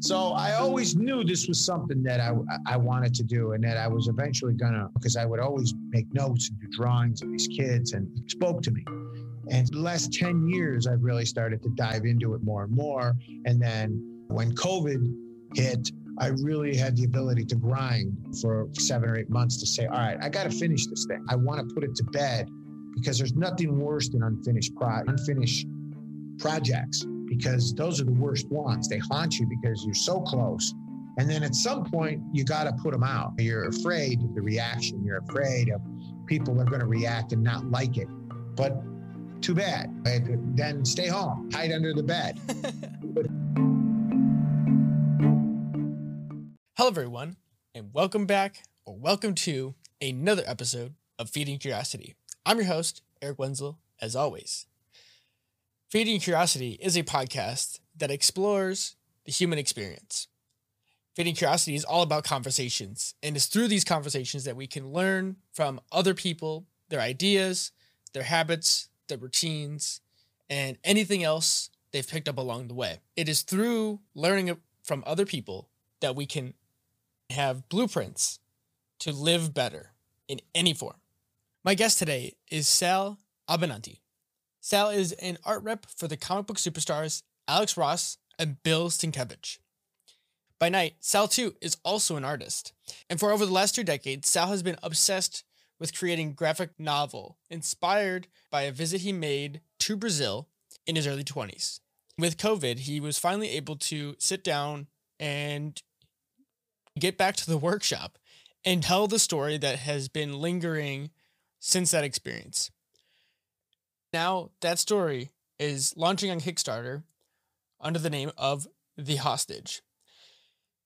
So I always knew this was something that I, I wanted to do and that I was eventually gonna, because I would always make notes and do drawings of these kids and spoke to me. And the last 10 years, I've really started to dive into it more and more. And then when COVID hit, I really had the ability to grind for seven or eight months to say, all right, I got to finish this thing. I want to put it to bed because there's nothing worse than unfinished pro- unfinished projects because those are the worst ones. They haunt you because you're so close. And then at some point, you got to put them out. You're afraid of the reaction. You're afraid of people are going to react and not like it. But too bad. Then stay home, hide under the bed. Hello, everyone, and welcome back or welcome to another episode of Feeding Curiosity. I'm your host, Eric Wenzel, as always. Feeding Curiosity is a podcast that explores the human experience. Feeding Curiosity is all about conversations, and it's through these conversations that we can learn from other people, their ideas, their habits, their routines, and anything else they've picked up along the way. It is through learning from other people that we can have blueprints to live better in any form. My guest today is Sal Abbinanti. Sal is an art rep for the comic book superstars Alex Ross and Bill Sienkiewicz. By night, Sal too is also an artist. And for over the last two decades, Sal has been obsessed with creating graphic novel inspired by a visit he made to Brazil in his early 20s. With COVID, he was finally able to sit down and get back to the workshop and tell the story that has been lingering since that experience. Now, that story is launching on Kickstarter under the name of The Hostage.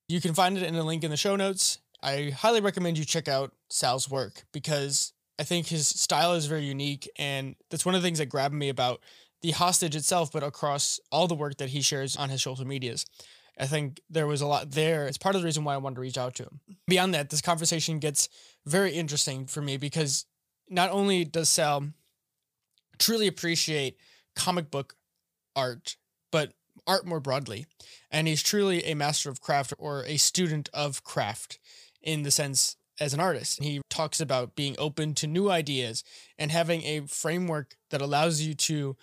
You can find it in a link in the show notes. I highly recommend you check out Sal's work because I think his style is very unique. And that's one of the things that grabbed me about The Hostage itself, but across all the work that he shares on his social medias. I think there was a lot there. It's part of the reason why I wanted to reach out to him. Beyond that, this conversation gets very interesting for me because not only does Sal truly appreciate comic book art, but art more broadly. And he's truly a master of craft or a student of craft in the sense as an artist. He talks about being open to new ideas and having a framework that allows you to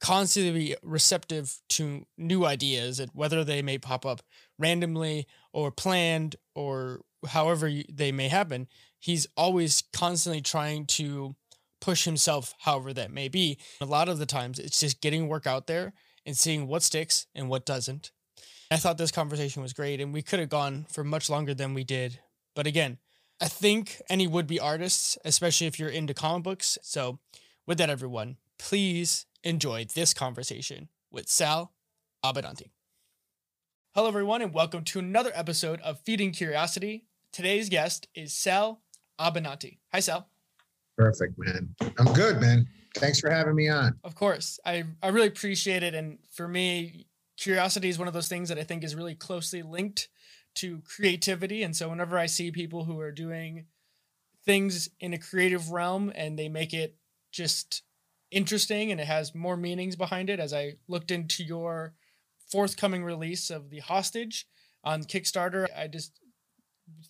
constantly be receptive to new ideas, whether they may pop up randomly or planned or however they may happen. He's always constantly trying to push himself however that may be. A lot of the times it's just getting work out there and seeing what sticks and what doesn't. I thought this conversation was great and we could have gone for much longer than we did. But again, I think any would be artists, especially if you're into comic books. So, with that, everyone, please enjoy this conversation with Sal Abbinanti. Hello, everyone, and welcome to another episode of Feeding Curiosity. Today's guest is Sal Abbinanti. Hi, Sal. Perfect, man. I'm good, man. Thanks for having me on. Of course. I, I really appreciate it. And for me, curiosity is one of those things that I think is really closely linked to creativity. And so whenever I see people who are doing things in a creative realm and they make it just interesting and it has more meanings behind it, as I looked into your forthcoming release of The Hostage on Kickstarter, I just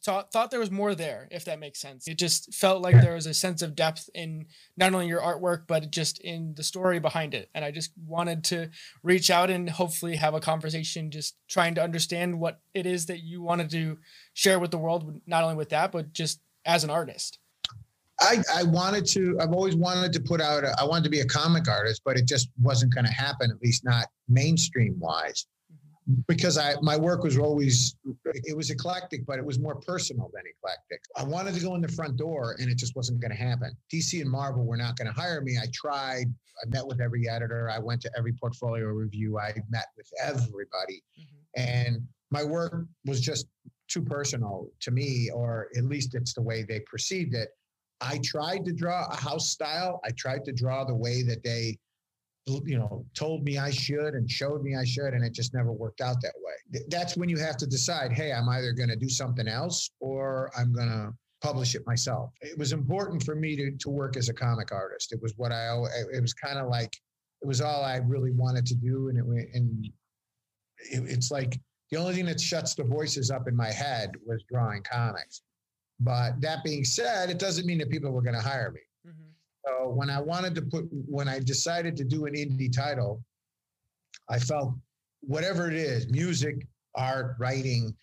thought thought there was more there, if that makes sense. It just felt like there was a sense of depth in not only your artwork, but just in the story behind it. And I just wanted to reach out and hopefully have a conversation, just trying to understand what it is that you wanted to share with the world, not only with that, but just as an artist. I, I wanted to, I've always wanted to put out, a, I wanted to be a comic artist, but it just wasn't going to happen, at least not mainstream wise because I my work was always it was eclectic, but it was more personal than eclectic. I wanted to go in the front door, and it just wasn't going to happen. DC and Marvel were not going to hire me. I tried. I met with every editor. I went to every portfolio review. I met with everybody, mm-hmm. and my work was just too personal to me, or at least it's the way they perceived it. I tried to draw a house style. I tried to draw the way that they you know, told me I should and showed me I should, and it just never worked out that way. That's when you have to decide, hey, I'm either going to do something else or I'm going to publish it myself. It was important for me to to work as a comic artist. It was what I it was kind of like it was all I really wanted to do, and it and it, it's like The only thing that shuts the voices up in my head was drawing comics. But that being said, it doesn't mean that people were going to hire me. So when I wanted to put, when I decided to do an indie title, I felt whatever it is music, art, writing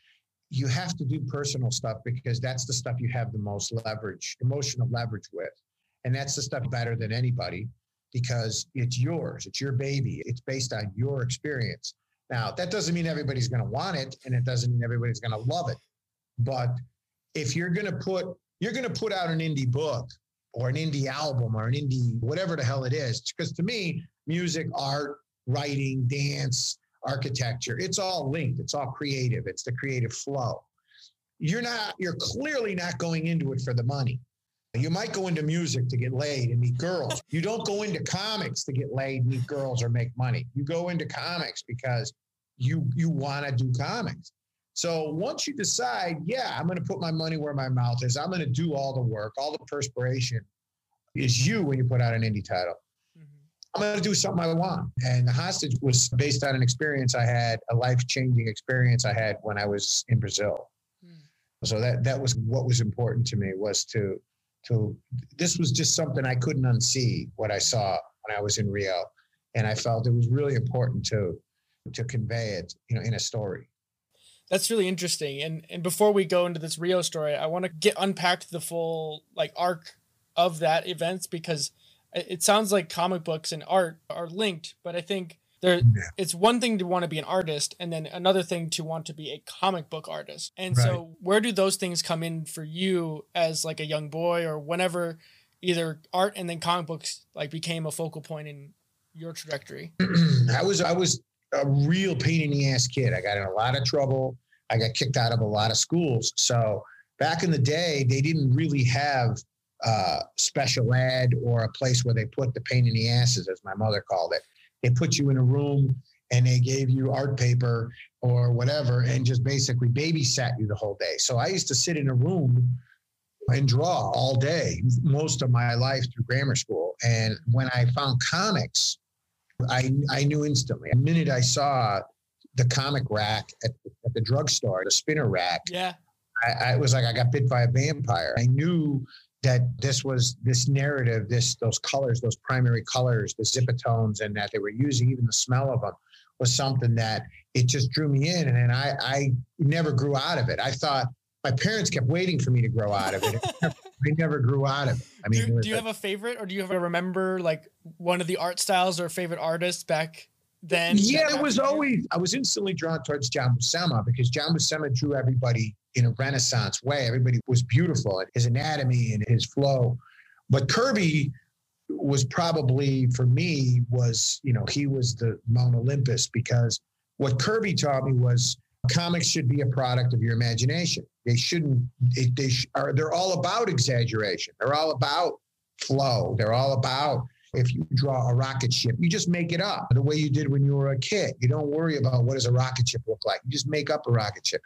you have to do personal stuff because that's the stuff you have the most leverage, emotional leverage with. And that's the stuff better than anybody because it's yours, it's your baby, it's based on your experience. Now, that doesn't mean everybody's going to want it and it doesn't mean everybody's going to love it. But if you're going to put you're going to put out an indie book or an indie album or an indie whatever the hell it is because to me music, art, writing, dance, architecture, it's all linked. It's all creative. It's the creative flow. You're not you're clearly not going into it for the money. You might go into music to get laid and meet girls. You don't go into comics to get laid, meet girls, or make money. You go into comics because you you want to do comics. So once you decide, yeah, I'm going to put my money where my mouth is. I'm going to do all the work, all the perspiration is you when you put out an indie title. Mm-hmm. I'm going to do something I want. And the hostage was based on an experience I had, a life changing experience I had when I was in Brazil. Mm. So that that was what was important to me was to to this was just something I couldn't unsee what I saw when I was in Rio, and I felt it was really important to to convey it, you know, in a story. That's really interesting. And and before we go into this Rio story, I want to get unpacked the full like arc of that event because it sounds like comic books and art are linked, but I think there yeah. it's one thing to want to be an artist and then another thing to want to be a comic book artist and right. so where do those things come in for you as like a young boy or whenever either art and then comic books like became a focal point in your trajectory i was i was a real pain in the ass kid i got in a lot of trouble i got kicked out of a lot of schools so back in the day they didn't really have uh, special ed or a place where they put the pain in the asses as my mother called it they put you in a room and they gave you art paper or whatever and just basically babysat you the whole day. So I used to sit in a room and draw all day, most of my life through grammar school. And when I found comics, I, I knew instantly. The minute I saw the comic rack at, at the drugstore, the spinner rack, yeah, I, I was like I got bit by a vampire. I knew that this was this narrative, this those colors, those primary colors, the zipatones, and that they were using, even the smell of them was something that it just drew me in, and, and I I never grew out of it. I thought my parents kept waiting for me to grow out of it. I never grew out of it. I mean, do, do you have a favorite, or do you ever remember like one of the art styles or favorite artists back then? Yeah, it was always I was instantly drawn towards John Buscema because John Buscema drew everybody in a Renaissance way. Everybody was beautiful his anatomy and his flow. But Kirby was probably for me was you know he was the Mount Olympus because what Kirby taught me was comics should be a product of your imagination. They shouldn't. They, they sh- are. They're all about exaggeration. They're all about flow. They're all about if you draw a rocket ship, you just make it up the way you did when you were a kid. You don't worry about what does a rocket ship look like. You just make up a rocket ship.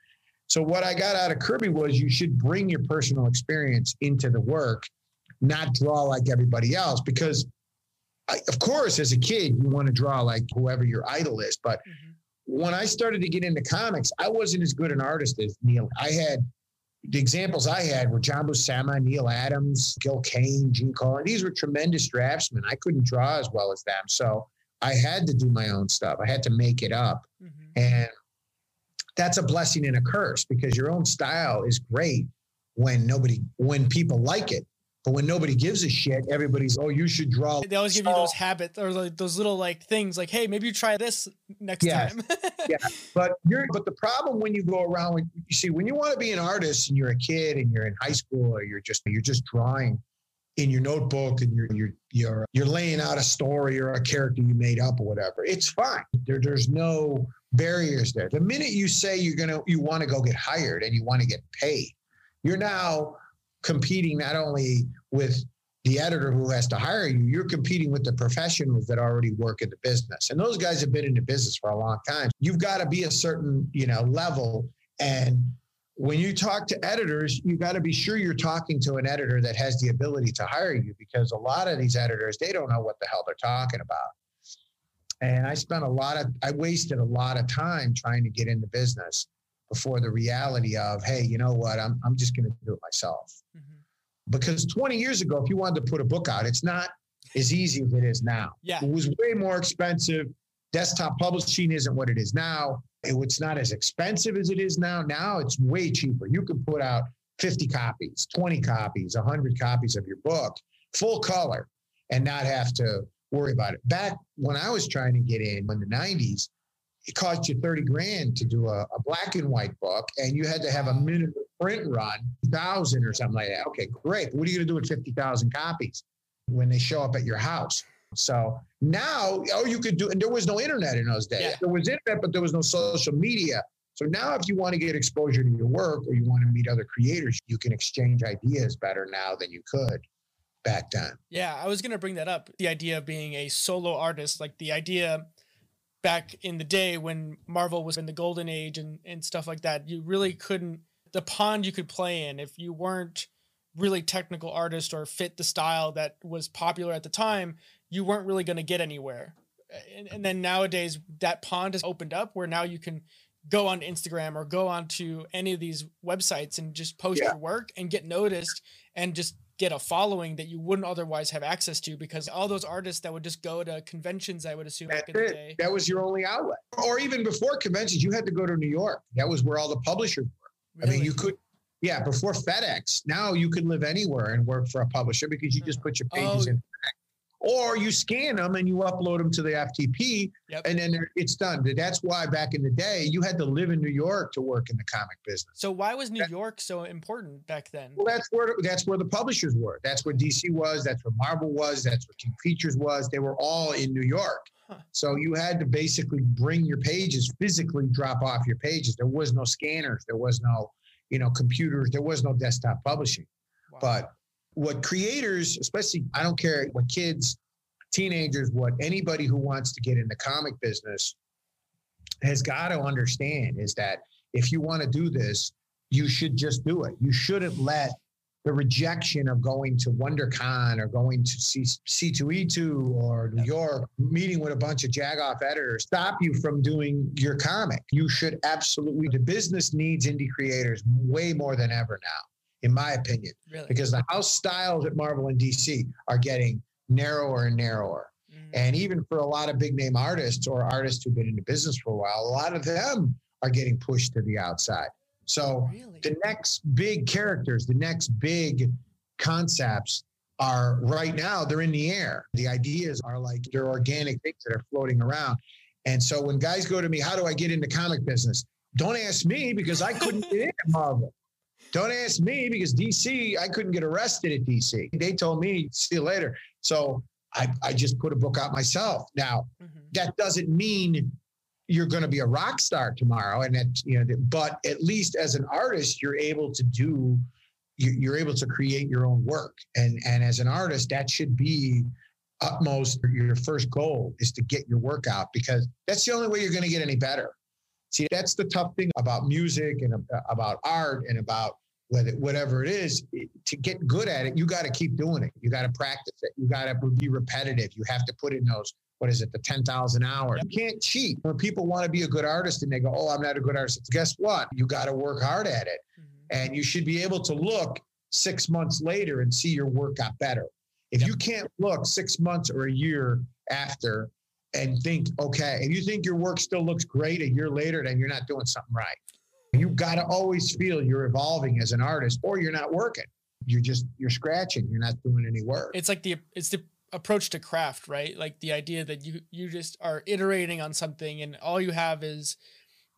So what I got out of Kirby was you should bring your personal experience into the work, not draw like everybody else. Because, I, of course, as a kid, you want to draw like whoever your idol is. But mm-hmm. When I started to get into comics, I wasn't as good an artist as Neal. I had the examples I had were John Buscema, Neal Adams, Gil Kane, Gene Colan. These were tremendous draftsmen. I couldn't draw as well as them. So I had to do my own stuff. I had to make it up. Mm-hmm. And that's a blessing and a curse because your own style is great when nobody when people like it but when nobody gives a shit everybody's oh you should draw they always give you those habits or like those little like things like hey maybe you try this next yes. time yeah but you're but the problem when you go around you see when you want to be an artist and you're a kid and you're in high school or you're just you're just drawing in your notebook and you're you're you're you're laying out a story or a character you made up or whatever it's fine there, there's no barriers there. The minute you say you're gonna you want to go get hired and you want to get paid, you're now competing not only with the editor who has to hire you, you're competing with the professionals that already work in the business. And those guys have been in the business for a long time. You've got to be a certain, you know, level. And when you talk to editors, you got to be sure you're talking to an editor that has the ability to hire you because a lot of these editors, they don't know what the hell they're talking about. And I spent a lot of, I wasted a lot of time trying to get into business before the reality of, hey, you know what? I'm, I'm just going to do it myself. Because 20 years ago, if you wanted to put a book out, it's not as easy as it is now. Yeah. It was way more expensive. Desktop publishing isn't what it is now. It, It's not as expensive as it is now. Now it's way cheaper. You can put out 50 copies, 20 copies, 100 copies of your book, full color, and not have to worry about it. Back when I was trying to get in in the 90s, it cost you 30 grand to do a, a black and white book, and you had to have a minimum print run, thousand or something like that. Okay, great. What are you going to do with 50,000 copies when they show up at your house? So now, oh, you could do, and there was no internet in those days. Yeah. There was internet, but there was no social media. So now, if you want to get exposure to your work or you want to meet other creators, you can exchange ideas better now than you could back then. Yeah, I was going to bring that up. The idea of being a solo artist, like the idea back in the day when Marvel was in the golden age and, and stuff like that, you really couldn't, the pond you could play in if you weren't really technical artist or fit the style that was popular at the time, you weren't really going to get anywhere. And, and, then nowadays, that pond has opened up where now you can go on Instagram or go onto any of these websites and just post yeah. your work and get noticed and just get a following that you wouldn't otherwise have access to because all those artists that would just go to conventions, I would assume back in the day. That was your only outlet. Or even before conventions, you had to go to New York. That was where all the publishers. Really? I mean, you could yeah, before FedEx, now you can live anywhere and work for a publisher because you just uh-huh. put your pages oh. in or you scan them and you upload them to the FTP, yep. and then it's done. That's why back in the day you had to live in New York to work in the comic business. So why was New that, York so important back then? Well, that's where that's where the publishers were. That's where DC was. That's where Marvel was. That's where King Features was. They were all in New York. Huh. So you had to basically bring your pages, physically drop off your pages. There was no scanners. There was no, you know, computers. There was no desktop publishing. Wow. But what creators, especially, I don't care what kids, teenagers, what anybody who wants to get in the comic business has got to understand is that if you want to do this, you should just do it. You shouldn't let the rejection of going to WonderCon or going to C- C2E2 or New York, meeting with a bunch of jagoff editors, stop you from doing your comic. You should absolutely, the business needs indie creators way more than ever now in my opinion, really? because the house styles at Marvel and DC are getting narrower and narrower. Mm. And even for a lot of big name artists or artists who've been in the business for a while, a lot of them are getting pushed to the outside. So really? the next big characters, the next big concepts are right now, they're in the air. The ideas are like they're organic things that are floating around. And so when guys go to me, how do I get into comic business? Don't ask me because I couldn't get in Marvel. Don't ask me because DC, I couldn't get arrested at DC. They told me, see you later. So I, I just put a book out myself. Now, mm-hmm. that doesn't mean you're going to be a rock star tomorrow. And that, you know, but at least as an artist, you're able to do, you're able to create your own work. And, and as an artist, that should be utmost your first goal is to get your work out because that's the only way you're going to get any better. See, that's the tough thing about music and about art and about whether whatever it is to get good at it you got to keep doing it. You got to practice it. You got to be repetitive. You have to put in those what is it the 10,000 hours. You can't cheat. When people want to be a good artist and they go oh i'm not a good artist guess what? You got to work hard at it. Mm-hmm. and you should be able to look six months later and see your work got better. If yep. you can't look six months or a year after and think okay if you think your work still looks great a year later then you're not doing something right you got to always feel you're evolving as an artist or you're not working. You're just you're scratching, you're not doing any work. It's like the it's the approach to craft, right? Like the idea that you you just are iterating on something and all you have is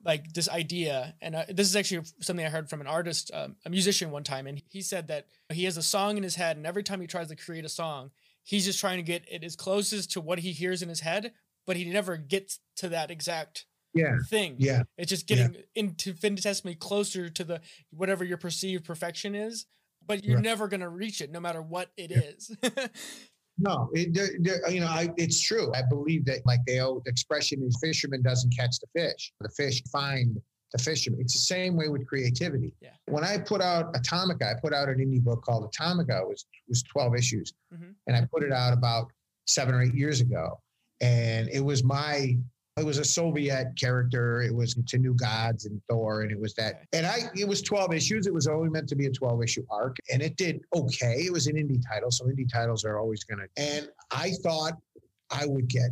like this idea and uh, this is actually something i heard from an artist um, a musician one time and he said that he has a song in his head and every time he tries to create a song he's just trying to get it as closest to what he hears in his head but he never gets to that exact yeah. thing. Yeah. It's just getting yeah. infinitesimally closer to the whatever your perceived perfection is, but you're right. never going to reach it no matter what it yeah. is. no, it, they're, they're, you know, I, it's true. I believe that like the old expression is fisherman doesn't catch the fish. The fish find the fisherman. It's the same way with creativity. Yeah. When I put out Atomica, I put out an indie book called Atomica. It was, was 12 issues. Mm-hmm. And I put it out about seven or eight years ago and it was my it was a Soviet character. It was to New Gods and Thor, and it was that. And I, it was 12 issues. It was only meant to be a 12 issue arc, and it did okay. It was an indie title, so indie titles are always going to. And I thought I would get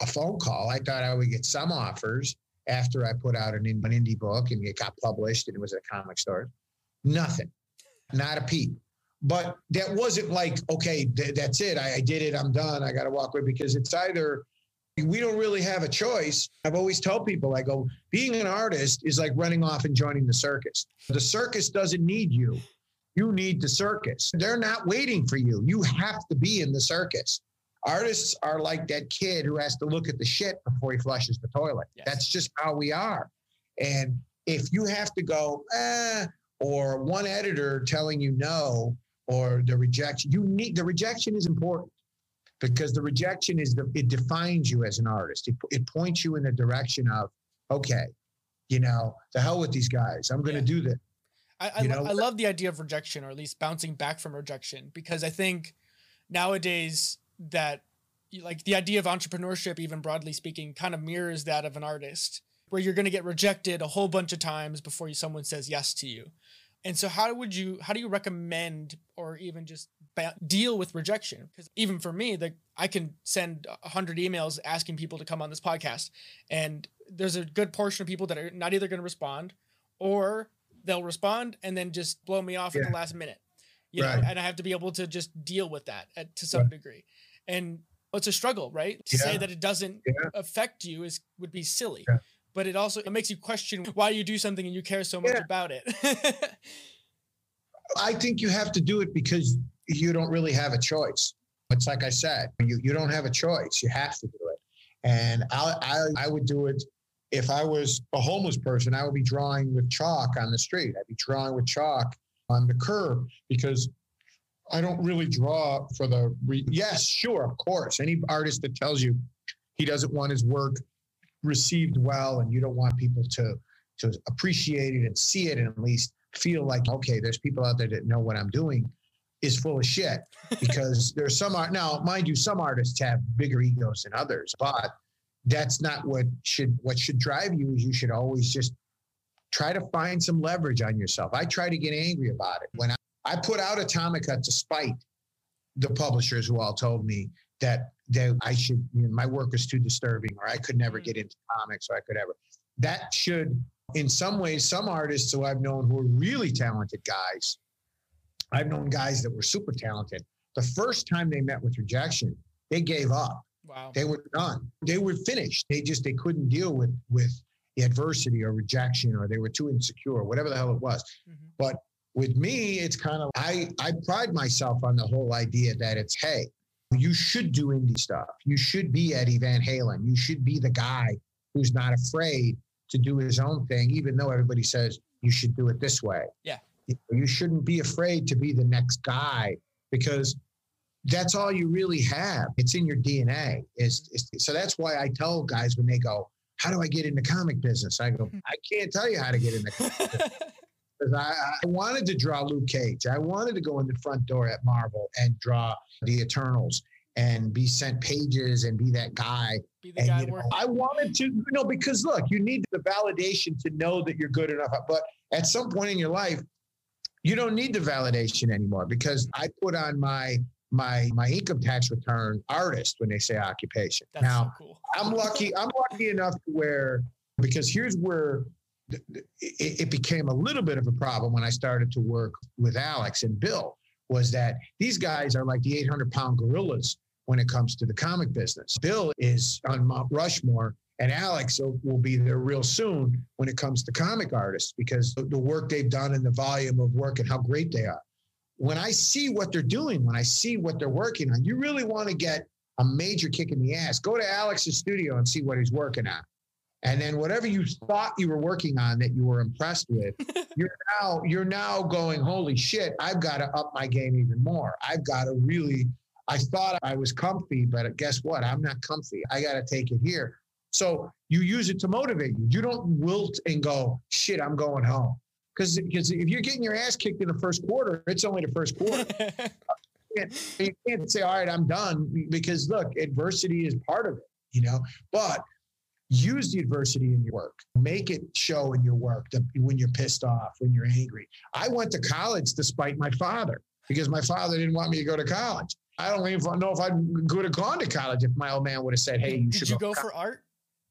a phone call. I thought I would get some offers after I put out an, an indie book and it got published and it was at a comic store. Nothing, not a peep. But that wasn't like, okay, th- that's it. I, I did it. I'm done. I got to walk away because it's either we don't really have a choice. I've always told people, I go, being an artist is like running off and joining the circus. The circus doesn't need you. You need the circus. They're not waiting for you. You have to be in the circus. Artists are like that kid who has to look at the shit before he flushes the toilet. Yes. That's just how we are. And if you have to go, eh, or one editor telling you no, or the rejection, you need the rejection is important because the rejection is the it defines you as an artist. It, it points you in the direction of, okay, you know, the hell with these guys. I'm going to Yeah. do this. I, I, lo- I love the idea of rejection or at least bouncing back from rejection because I think nowadays that like the idea of entrepreneurship, even broadly speaking, kind of mirrors that of an artist where you're going to get rejected a whole bunch of times before you, someone says yes to you. And so how would you, how do you recommend or even just ba- deal with rejection? Because even for me, like I can send a hundred emails asking people to come on this podcast and there's a good portion of people that are not either going to respond or they'll respond and then just blow me off at the last minute you know and i have to be able to just deal with that at, to some degree. And it's a struggle right? To say that it doesn't Yeah. affect you is would be silly. Yeah. But it also it makes you question why you do something and you care so much Yeah. about it I think you have to do it because you don't really have a choice. It's like I said, you, you don't have a choice. You have to do it. And I, I, I would do it if I was a homeless person, I would be drawing with chalk on the street. I'd be drawing with chalk on the curb because I don't really draw for the. Re- yes, sure, of course. Any artist that tells you he doesn't want his work received well and you don't want people to to appreciate it and see it and at least feel like okay there's people out there that know what i'm doing is full of shit. Because there's some art now mind you some artists have bigger egos than others but that's not what should what should drive you is you should always just try to find some leverage on yourself. I try to get angry about it. When i, I put out atomica to spite the publishers who all told me that that I should, you know, my work is too disturbing, or I could never Mhm. get into comics, or I could ever. That should, in some ways, some artists who I've known who are really talented guys, I've known guys that were super talented. The first time they met with rejection, they gave up. wow They were done. They were finished. They just they couldn't deal with with the adversity or rejection, or they were too insecure, whatever the hell it was Mhm. with me it's kind of i i pride myself on the whole idea that it's hey you should do indie stuff. You should be eddie van halen. You should be the guy who's not afraid to do his own thing even though everybody says you should do it this way. Yeah. you shouldn't be afraid to be the next guy because that's all you really have. It's in your dna it's, it's, so that's why i tell guys when they go how do i get in the comic business? I go i can't tell you how to get in the because I, I wanted to draw Luke Cage. I wanted to go in the front door at Marvel and draw the Eternals and be sent pages and be that guy. be the And guy you know, I wanted to, you know, because look, you need the validation to know that you're good enough. But at some point in your life, you don't need the validation anymore because I put on my my my income tax return artist when they say occupation. that's now so cool I'm lucky. I'm lucky enough to where because here's where it, became a little bit of a problem when I started to work with Alex and Bill was that these guys are like the 800 pound gorillas when it comes to the comic business. Bill is on Mount Rushmore. And Alex will, be there real soon when it comes to comic artists because the work they've done and the volume of work and how great they are. When I see what they're doing, when I see what they're working on, you really want to get a major kick in the ass. Go to Alex's studio and see what he's working on. And then whatever you thought you were working on that you were impressed with, you're now you're now going, holy shit, I've got to up my game even more. I've got to really I thought I was comfy, but guess what? I'm not comfy. I got to take it here. So you use it to motivate you. You don't wilt and go, shit, I'm going home. Because because if you're getting your ass kicked in the first quarter, it's only the first quarter. you can't say, all right, I'm done. Because look, adversity is part of it. you know, but use the adversity in your work. Make it show in your work that when you're pissed off, when you're angry. I went to college despite my father because my father didn't want me to go to college. I don't even know if I could have gone to college if my old man would have said, "Hey, you Did should you go." go for art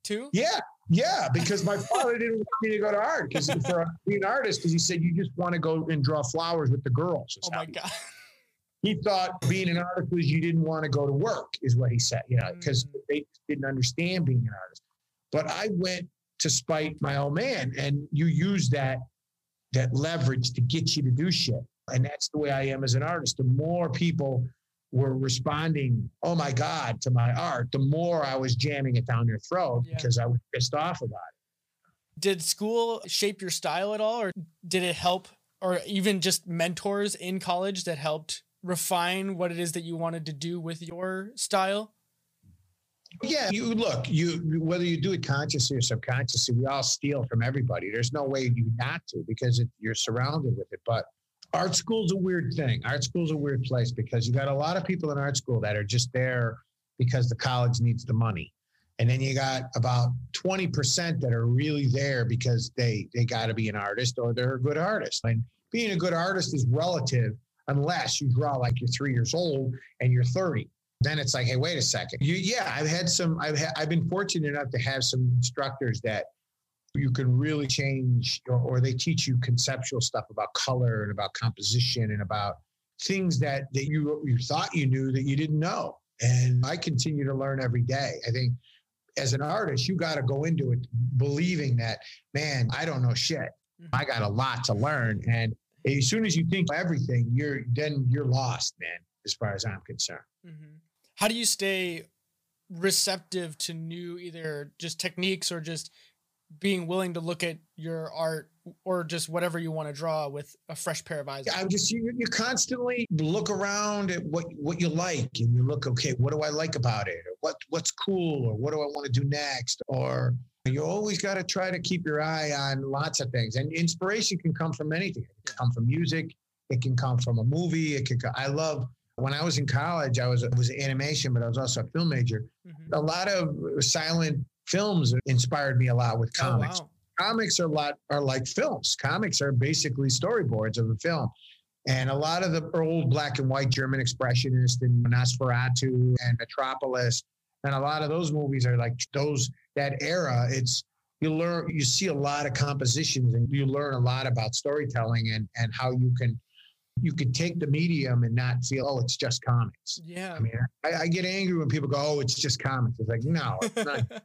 too? yeah, yeah, because my father didn't want me to go to art because for being an artist, because he said you just want to go and draw flowers with the girls. Oh my god. He thought being an artist was you didn't want to go to work, is what he said. You know, because Mm. they didn't understand being an artist. But I went to spite my old man, and you use that that leverage to get you to do shit. And that's the way I am as an artist. The more people were responding, oh my God, to my art, the more I was jamming it down their throat Yeah. because I was pissed off about it. Did school shape your style at all, or did it help, or even just mentors in college that helped refine what it is that you wanted to do with your style? Yeah, you look, you whether you do it consciously or subconsciously, we all steal from everybody. There's no way you not to because it, you're surrounded with it. But art school's a weird thing. Art school's a weird place because you got a lot of people in art school that are just there because the college needs the money. And then you got about 20% that are really there because they they got to be an artist or they're a good artist. And being a good artist is relative unless you draw like you're 3 years old and you're 30 then it's like, hey, wait a second. You, yeah, I've had some. I've ha- I've been fortunate enough to have some instructors that you can really change, or, or they teach you conceptual stuff about color and about composition and about things that that you you thought you knew that you didn't know. And I continue to learn every day. I think as an artist, you got to go into it believing that, man, I don't know shit. I got a lot to learn. And as soon as you think everything, you're then you're lost, man. As far as I'm concerned. hmm How do you stay receptive to new either just techniques or just being willing to look at your art or just whatever you want to draw with a fresh pair of eyes? Yeah, I'm just you, you constantly look around at what what you like, and you look, okay, what do I like about it, or what what's cool, or what do I want to do next, or you always got to try to keep your eye on lots of things, and inspiration can come from anything. It can come from music, it can come from a movie. It can. I love when I was in college, I was was animation, but I was also a film major. Mhm. A lot of silent films inspired me a lot with Oh, comics wow. comics are a lot are like films. Comics are basically storyboards of a film. And a lot of the old black and white German expressionists and Nosferatu and Metropolis and a lot of those movies are like those that era. It's you learn you see a lot of compositions and you learn a lot about storytelling and and how you can you can take the medium and not feel oh it's just comics. Yeah. I mean I, I get angry when people go oh it's just comics. It's like no it's not. yeah.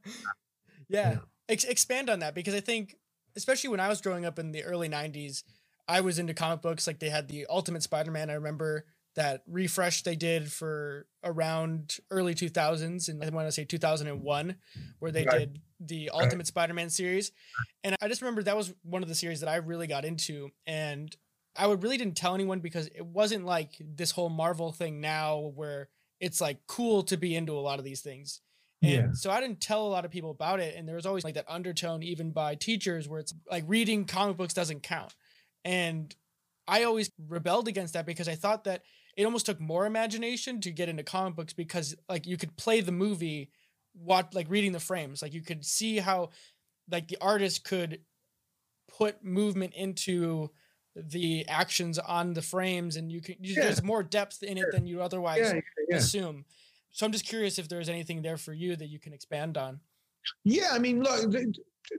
Yeah. Ex- expand on that because I think, especially when I was growing up in the early 90s, I was into comic books. Like they had the Ultimate Spider Man. I remember that refresh they did for around early 2000s. And I want to say 2001, where they Right. did the Ultimate Spider Man series. And I just remember that was one of the series that I really got into. And I would really didn't tell anyone because it wasn't like this whole Marvel thing now where it's like cool to be into a lot of these things. And Yeah. so I didn't tell a lot of people about it. And there was always like that undertone, even by teachers, where it's like reading comic books doesn't count. And I always rebelled against that because I thought that it almost took more imagination to get into comic books because like you could play the movie, watch like reading the frames. Like you could see how like the artist could put movement into the actions on the frames and you can you, Yeah. there's more depth in it than you otherwise Yeah, yeah. assume. So I'm just curious if there's anything there for you that you can expand on. Yeah, I mean, look,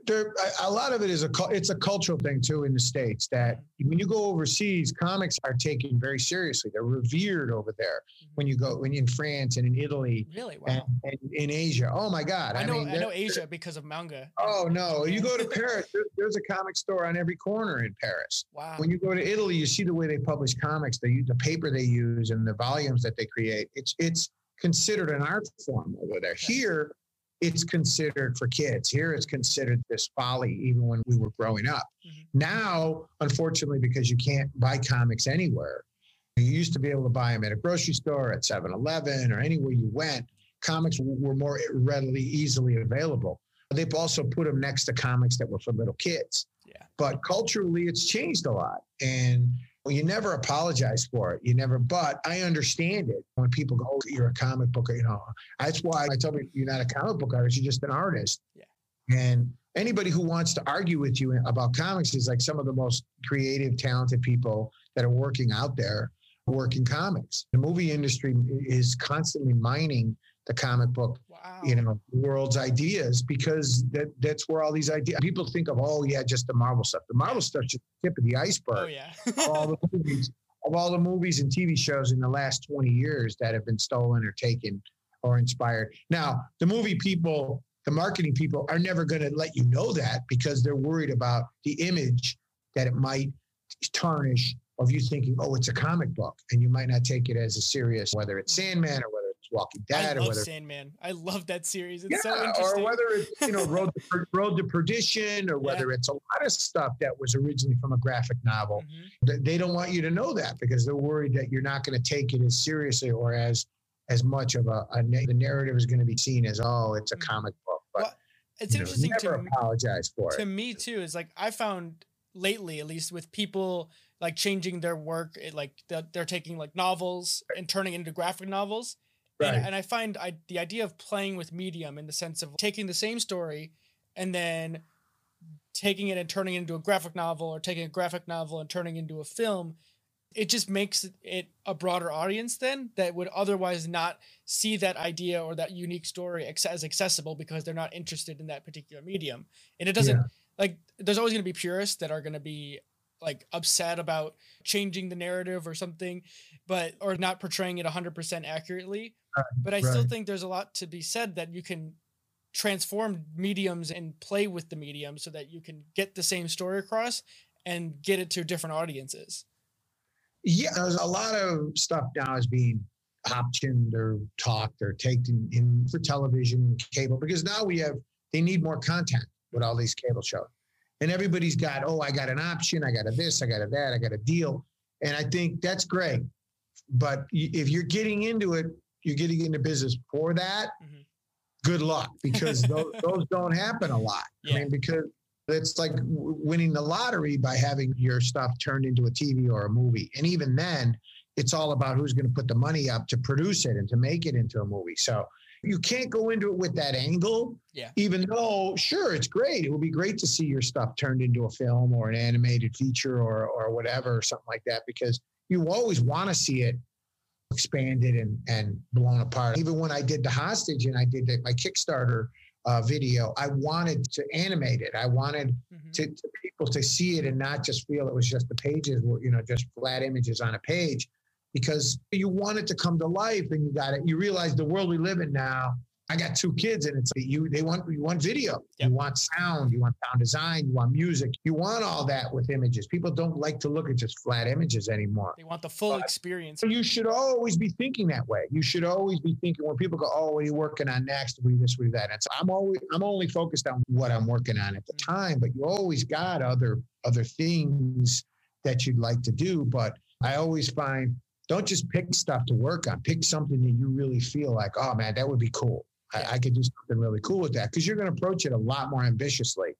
there a- a lot of it is a it's a cultural thing too in the states that when you go overseas, comics are taken very seriously. They're revered over there. Mm-hmm. When you go when in France and in Italy Really? Wow. and in Asia, oh my God! I know mean, I know Asia because of manga. Oh no! You go to Paris, there, there's a comic store on every corner in Paris. Wow. When you go to Italy, you see the way they publish comics. They use the paper they use and the volumes that they create. It's it's considered an art form over there. Here, it's considered for kids. Here, it's considered this folly, even when we were growing up. Mhm. Now, unfortunately, because you can't buy comics anywhere, you used to be able to buy them at a grocery store, at 7 Eleven, or anywhere you went. Comics were more readily, easily available. They've also put them next to comics that were for little kids. Yeah. But culturally, it's changed a lot. And Well, you never apologize for it. You never, but I understand it when people go, oh, you're a comic book, you know. That's why I tell me you're not a comic book artist, you're just an artist. Yeah. And anybody who wants to argue with you about comics is like some of the most creative, talented people that are working out there working comics. The movie industry is constantly mining the comic book wow. you know world's ideas because that that's where all these ideas people think of oh yeah just the marvel stuff. The marvel stuff's just the tip of the iceberg. Oh yeah. All the movies of all the movies and tv shows in the last 20 years that have been stolen or taken or inspired. Now the movie people the marketing people are never going to let you know that because they're worried about the image that it might tarnish of you thinking, oh, it's a comic book, and you might not take it as a serious, whether it's Sandman or Walking Dead, I or whether Sandman. I love that series. It's yeah, so interesting. Or whether it's you know Road to, Road to Perdition, or whether yeah. it's a lot of stuff that was originally from a graphic novel. Mm-hmm. They don't want you to know that because they're worried that you're not going to take it as seriously or as as much of a, a the narrative is going to be seen as oh, it's a mm-hmm. comic book. But well, it's interesting know, never to apologize for to it. To me too, is like I found lately, at least with people like changing their work, it, like they're taking like novels and turning into graphic novels Right. And, and I find I, the idea of playing with medium in the sense of taking the same story and then taking it and turning it into a graphic novel or taking a graphic novel and turning it into a film it just makes it a broader audience then that would otherwise not see that idea or that unique story as accessible because they're not interested in that particular medium and it doesn't yeah. like there's always going to be purists that are going to be like upset about changing the narrative or something but or not portraying it 100% accurately but I right. still think there's a lot to be said that you can transform mediums and play with the medium so that you can get the same story across and get it to different audiences. Yeah, there's a lot of stuff now is being optioned or talked or taken in for television and cable because now we have they need more content with all these cable shows. And everybody's got, oh, I got an option, I got a this, I got a that, I got a deal. And I think that's great. But if you're getting into it you're getting into business for that, mm-hmm. good luck because those, those, don't happen a lot. Yeah. I mean, because it's like winning the lottery by having your stuff turned into a TV or a movie. And even then, it's all about who's going to put the money up to produce it and to make it into a movie. So you can't go into it with that angle. Yeah. Even though, sure, it's great. It would be great to see your stuff turned into a film or an animated feature or or whatever, or something like that, because you always want to see it expanded and, and blown apart. Even when I did the hostage and I did the, my Kickstarter uh, video, I wanted to animate it. I wanted mm-hmm. to, to, people to see it and not just feel it was just the pages, were, you know, just flat images on a page, because you want it to come to life and you got it. You realize the world we live in now I got two kids, and it's you. They want you want video, yep. you want sound, you want sound design, you want music, you want all that with images. People don't like to look at just flat images anymore. They want the full but experience. You should always be thinking that way. You should always be thinking when people go, "Oh, what are you working on next? We this, we that." And so I'm always I'm only focused on what I'm working on at the mm-hmm. time, but you always got other other things that you'd like to do. But I always find don't just pick stuff to work on. Pick something that you really feel like, oh man, that would be cool. I, I could do something really cool with that because you're going to approach it a lot more ambitiously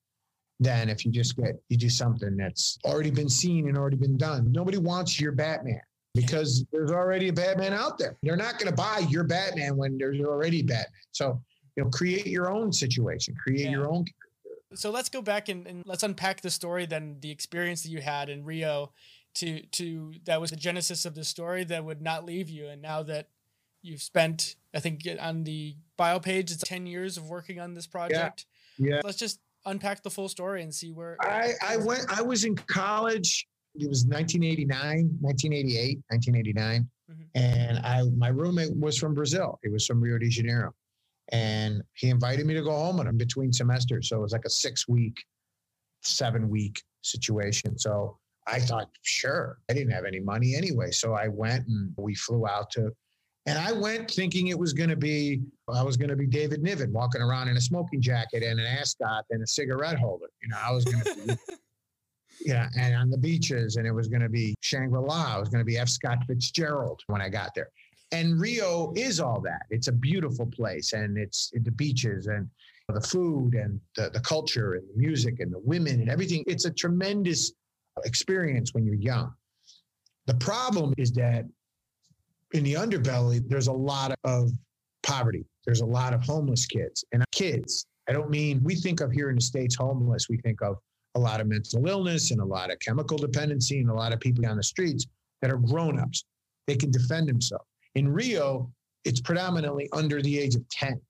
than if you just get you do something that's already been seen and already been done. Nobody wants your Batman because there's already a Batman out there. They're not going to buy your Batman when there's already Batman. So you know, create your own situation, create yeah. your own. So let's go back and, and let's unpack the story. Then the experience that you had in Rio, to to that was the genesis of the story that would not leave you, and now that you've spent I think on the bio page it's 10 years of working on this project. Yeah. yeah. Let's just unpack the full story and see where I I went I was in college it was 1989, 1988, 1989 mm-hmm. and I my roommate was from Brazil. He was from Rio de Janeiro. And he invited me to go home with him between semesters. So it was like a 6 week 7 week situation. So I thought, sure. I didn't have any money anyway. So I went and we flew out to and I went thinking it was going to be, I was going to be David Niven walking around in a smoking jacket and an ascot and a cigarette holder. You know, I was going to be, yeah, and on the beaches, and it was going to be Shangri La. It was going to be F. Scott Fitzgerald when I got there. And Rio is all that. It's a beautiful place, and it's the beaches and the food and the, the culture and the music and the women and everything. It's a tremendous experience when you're young. The problem is that in the underbelly, there's a lot of poverty. There's a lot of homeless kids and kids. I don't mean we think of here in the States homeless, we think of a lot of mental illness and a lot of chemical dependency and a lot of people on the streets that are grown-ups. They can defend themselves. In Rio, it's predominantly under the age of 10.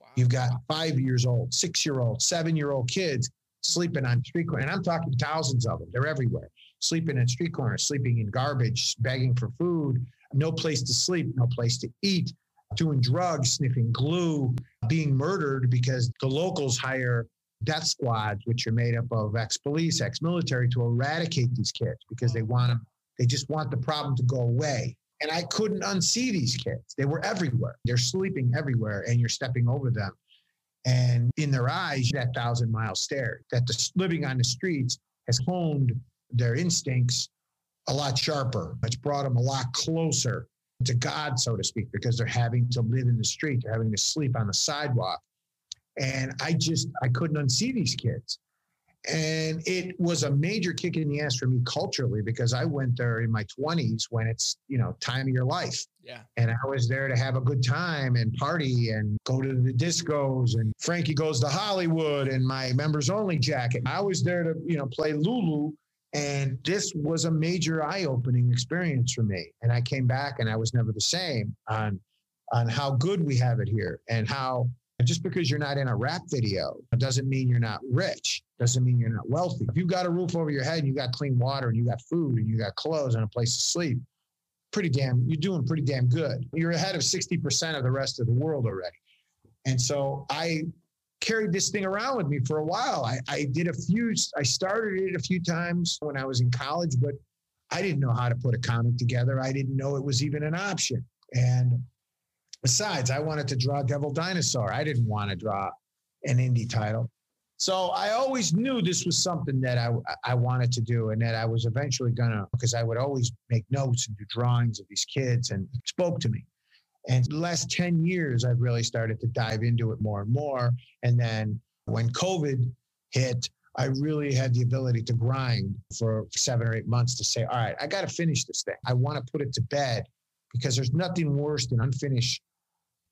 Wow. You've got five years old, six year old, seven year old kids sleeping on street corners. And I'm talking thousands of them. They're everywhere. Sleeping in street corners, sleeping in garbage, begging for food, no place to sleep, no place to eat, doing drugs, sniffing glue, being murdered because the locals hire death squads, which are made up of ex-police, ex-military, to eradicate these kids because they want them. They just want the problem to go away. And I couldn't unsee these kids. They were everywhere. They're sleeping everywhere, and you're stepping over them. And in their eyes, that thousand mile stare that the living on the streets has honed their instincts a lot sharper. It's brought them a lot closer to God, so to speak, because they're having to live in the street, they're having to sleep on the sidewalk. And I just, I couldn't unsee these kids. And it was a major kick in the ass for me culturally because I went there in my 20s when it's, you know, time of your life. Yeah. And I was there to have a good time and party and go to the discos and Frankie goes to Hollywood and my members only jacket. I was there to, you know, play Lulu. And this was a major eye-opening experience for me. And I came back and I was never the same on on how good we have it here and how just because you're not in a rap video doesn't mean you're not rich, doesn't mean you're not wealthy. If you've got a roof over your head and you got clean water and you got food and you got clothes and a place to sleep, pretty damn, you're doing pretty damn good. You're ahead of 60% of the rest of the world already. And so I carried this thing around with me for a while. I, I did a few, I started it a few times when I was in college, but I didn't know how to put a comic together. I didn't know it was even an option. And Besides, I wanted to draw Devil Dinosaur. I didn't want to draw an indie title. So I always knew this was something that I, I wanted to do and that I was eventually going to, because I would always make notes and do drawings of these kids and spoke to me. And the last 10 years, I've really started to dive into it more and more. And then when COVID hit, I really had the ability to grind for seven or eight months to say, all right, I got to finish this thing. I want to put it to bed because there's nothing worse than unfinished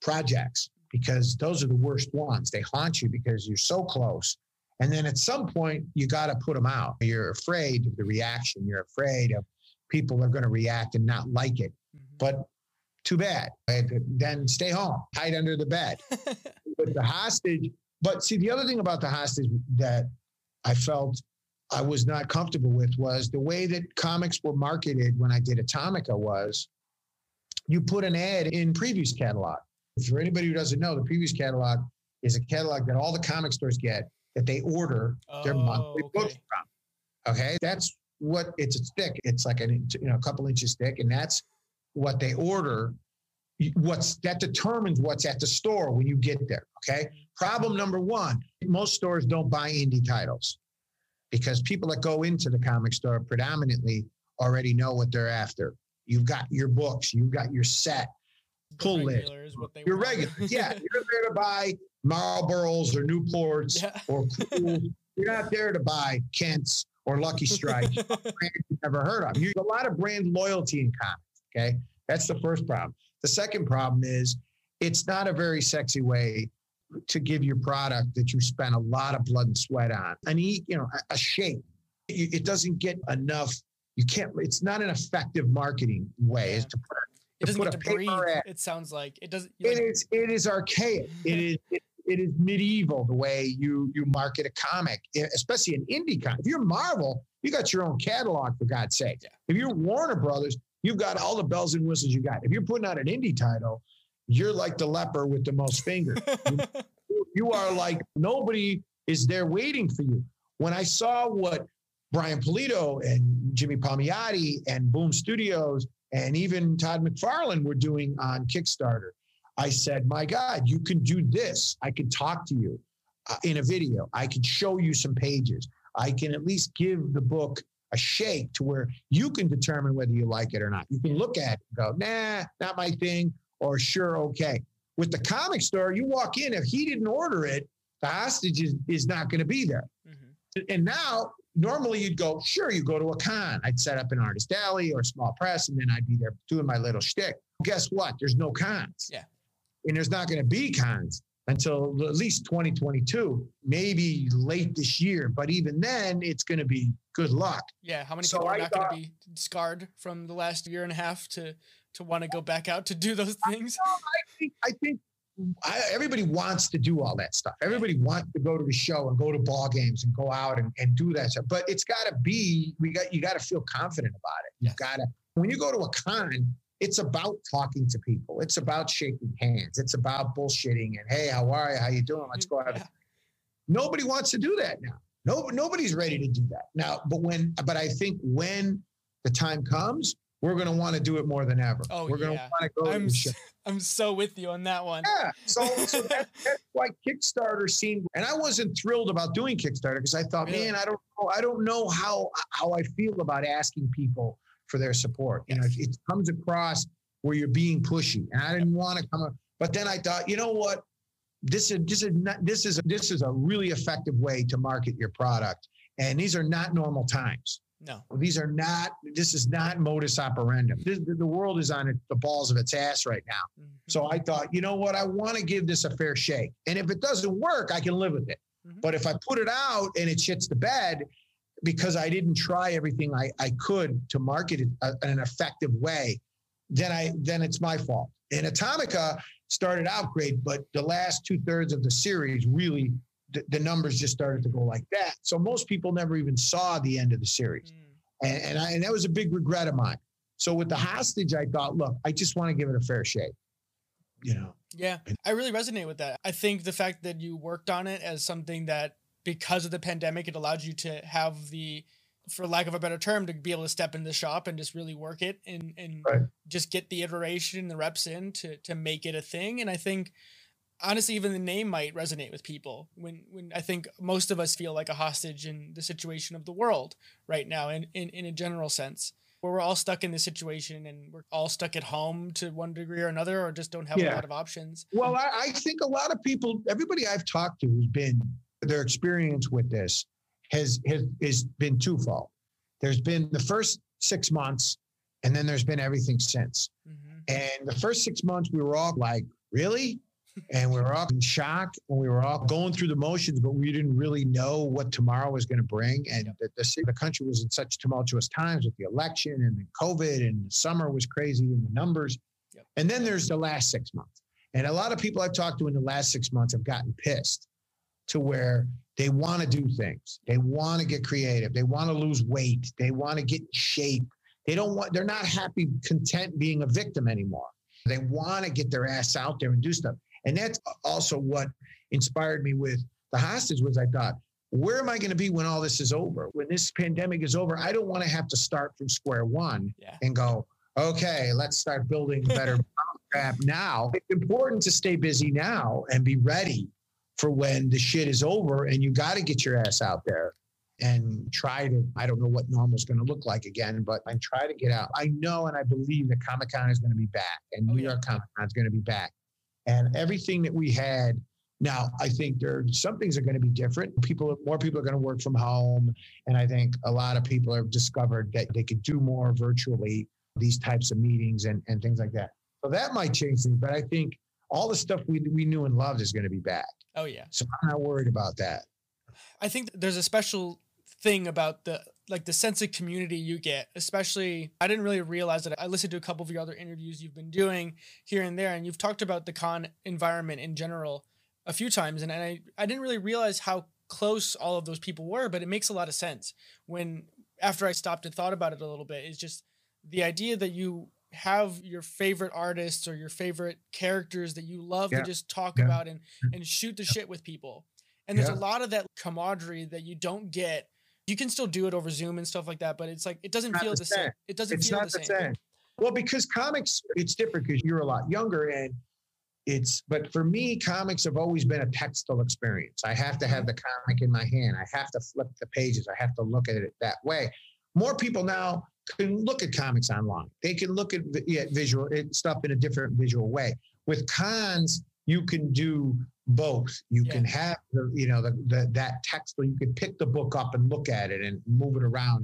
projects because those are the worst ones. They haunt you because you're so close. And then at some point, you got to put them out. You're afraid of the reaction. You're afraid of people are going to react and not like it. Mm-hmm. But too bad. Then stay home, hide under the bed. With the hostage. But see, the other thing about the hostage that I felt I was not comfortable with was the way that comics were marketed when I did Atomica was you put an ad in previews catalog. For anybody who doesn't know, the previews catalog is a catalog that all the comic stores get that they order oh, their monthly okay. books from. Okay, that's what it's a stick. It's like a you know a couple inches thick, and that's what they order. What's that determines what's at the store when you get there. Okay. Problem number one: most stores don't buy indie titles because people that go into the comic store predominantly already know what they're after. You've got your books, you've got your set, pull list. You're regular. Yeah, you're there to buy Marlboros or Newports yeah. or Cools. You're not there to buy Kents or Lucky Strike, brands you've never heard of. There's a lot of brand loyalty in comics. Okay, that's the first problem. The second problem is it's not a very sexy way to give your product that you spent a lot of blood and sweat on. And eat, you know, a, a shape. It doesn't get enough. You can't. It's not an effective marketing way. Yeah. To put it doesn't get to breathe. At. It sounds like it doesn't. It like, is. It is archaic. it is. It, it is medieval the way you you market a comic, especially an indie comic. If you're Marvel, you got your own catalog for God's sake. Yeah. If you're Warner Brothers, you've got all the bells and whistles you got. If you're putting out an indie title, you're like the leper with the most fingers. you, you are like nobody is there waiting for you. When I saw what Brian Pulido and Jimmy Palmiotti and Boom Studios and even Todd McFarlane were doing on Kickstarter. I said, my God, you can do this. I can talk to you uh, in a video. I can show you some pages. I can at least give the book a shake to where you can determine whether you like it or not. You can look at it and go, nah, not my thing, or sure, okay. With the comic store, you walk in, if he didn't order it, the hostage is, is not going to be there. Mm-hmm. And now, normally you'd go, sure, you go to a con. I'd set up an artist alley or a small press, and then I'd be there doing my little shtick. Guess what? There's no cons. Yeah. And there's not going to be cons until at least 2022, maybe late this year. But even then, it's going to be good luck. Yeah. How many so people are I not going to be scarred from the last year and a half to to want to go back out to do those things? I, think, I think I, everybody wants to do all that stuff. Everybody wants to go to the show and go to ball games and go out and, and do that stuff. But it's got to be we got you got to feel confident about it. You got to when you go to a con, it's about talking to people. It's about shaking hands. It's about bullshitting and hey, how are you? How you doing? Let's mm, go out. Yeah. Nobody wants to do that now. No, nobody's ready to do that now. But when, but I think when the time comes, we're going to want to do it more than ever. Oh, we're going to want to go. I'm, to I'm so with you on that one. Yeah. So, so that, that's why Kickstarter seemed, and I wasn't thrilled about doing Kickstarter because I thought, really? man, I don't know, I don't know how how I feel about asking people for their support. You know, it comes across where you're being pushy, and I didn't want to come up. But then I thought, you know what? This is this is not, this is this is a really effective way to market your product, and these are not normal times. No, these are not. This is not modus operandi. This, the world is on the balls of its ass right now. Mm-hmm. So I thought, you know what? I want to give this a fair shake, and if it doesn't work, I can live with it. Mm-hmm. But if I put it out and it shits the bed because I didn't try everything I, I could to market it uh, in an effective way, then I then it's my fault. And Atomica started out great, but the last two thirds of the series really the, the, numbers just started to go like that. So most people never even saw the end of the series. Mm. And, and, I, and that was a big regret of mine. So with the hostage, I thought, look, I just want to give it a fair shake. You know? Yeah, I really resonate with that. I think the fact that you worked on it as something that because of the pandemic, it allowed you to have the, for lack of a better term, to be able to step in the shop and just really work it and, and right. just get the iteration, and the reps in to, to make it a thing. And I think honestly even the name might resonate with people when when I think most of us feel like a hostage in the situation of the world right now in, in, in a general sense where we're all stuck in this situation and we're all stuck at home to one degree or another or just don't have yeah. a lot of options. Well, I, I think a lot of people, everybody I've talked to who's been their experience with this has has, has been twofold. There's been the first six months and then there's been everything since. Mm-hmm. And the first six months we were all like, really? and we were all in shock and we were all going through the motions, but we didn't really know what tomorrow was going to bring. And the, the, the, country was in such tumultuous times with the election and the COVID and the summer was crazy and the numbers. Yep. And then there's the last six months. And a lot of people I've talked to in the last six months have gotten pissed to where they want to do things. They want to get creative. They want to lose weight. They want to get in shape. They don't want, they're not happy, content being a victim anymore. They want to get their ass out there and do stuff. And that's also what inspired me with the hostage was I thought, where am I going to be when all this is over? When this pandemic is over, I don't want to have to start from square one yeah. and go, okay, let's start building better crap now. It's important to stay busy now and be ready for when the shit is over and you got to get your ass out there and try to i don't know what normal is going to look like again but i try to get out i know and i believe that comic-con is going to be back and oh, new yeah. york comic-con is going to be back and everything that we had. Now, I think there some things are going to be different. People, more people are going to work from home, and I think a lot of people have discovered that they could do more virtually these types of meetings and, and things like that. So that might change things, but I think all the stuff we we knew and loved is going to be back. Oh yeah. So I'm not worried about that. I think there's a special thing about the like the sense of community you get especially i didn't really realize that i listened to a couple of your other interviews you've been doing here and there and you've talked about the con environment in general a few times and i i didn't really realize how close all of those people were but it makes a lot of sense when after i stopped and thought about it a little bit it's just the idea that you have your favorite artists or your favorite characters that you love yeah. to just talk yeah. about and mm-hmm. and shoot the shit with people and there's yeah. a lot of that camaraderie that you don't get you can still do it over Zoom and stuff like that, but it's like it doesn't feel the, the same. It doesn't it's feel the, the same. same. Well, because comics, it's different because you're a lot younger and it's but for me comics have always been a textile experience i have to have mm-hmm. the comic in my hand i have to flip the pages i have to look at it that way more people now can look at comics online they can look at yeah, visual eh, stuff in a different visual way with cons you can do both. You Yeah. can have the, you know, the, the that text where you can pick the book up and look at it and move it around.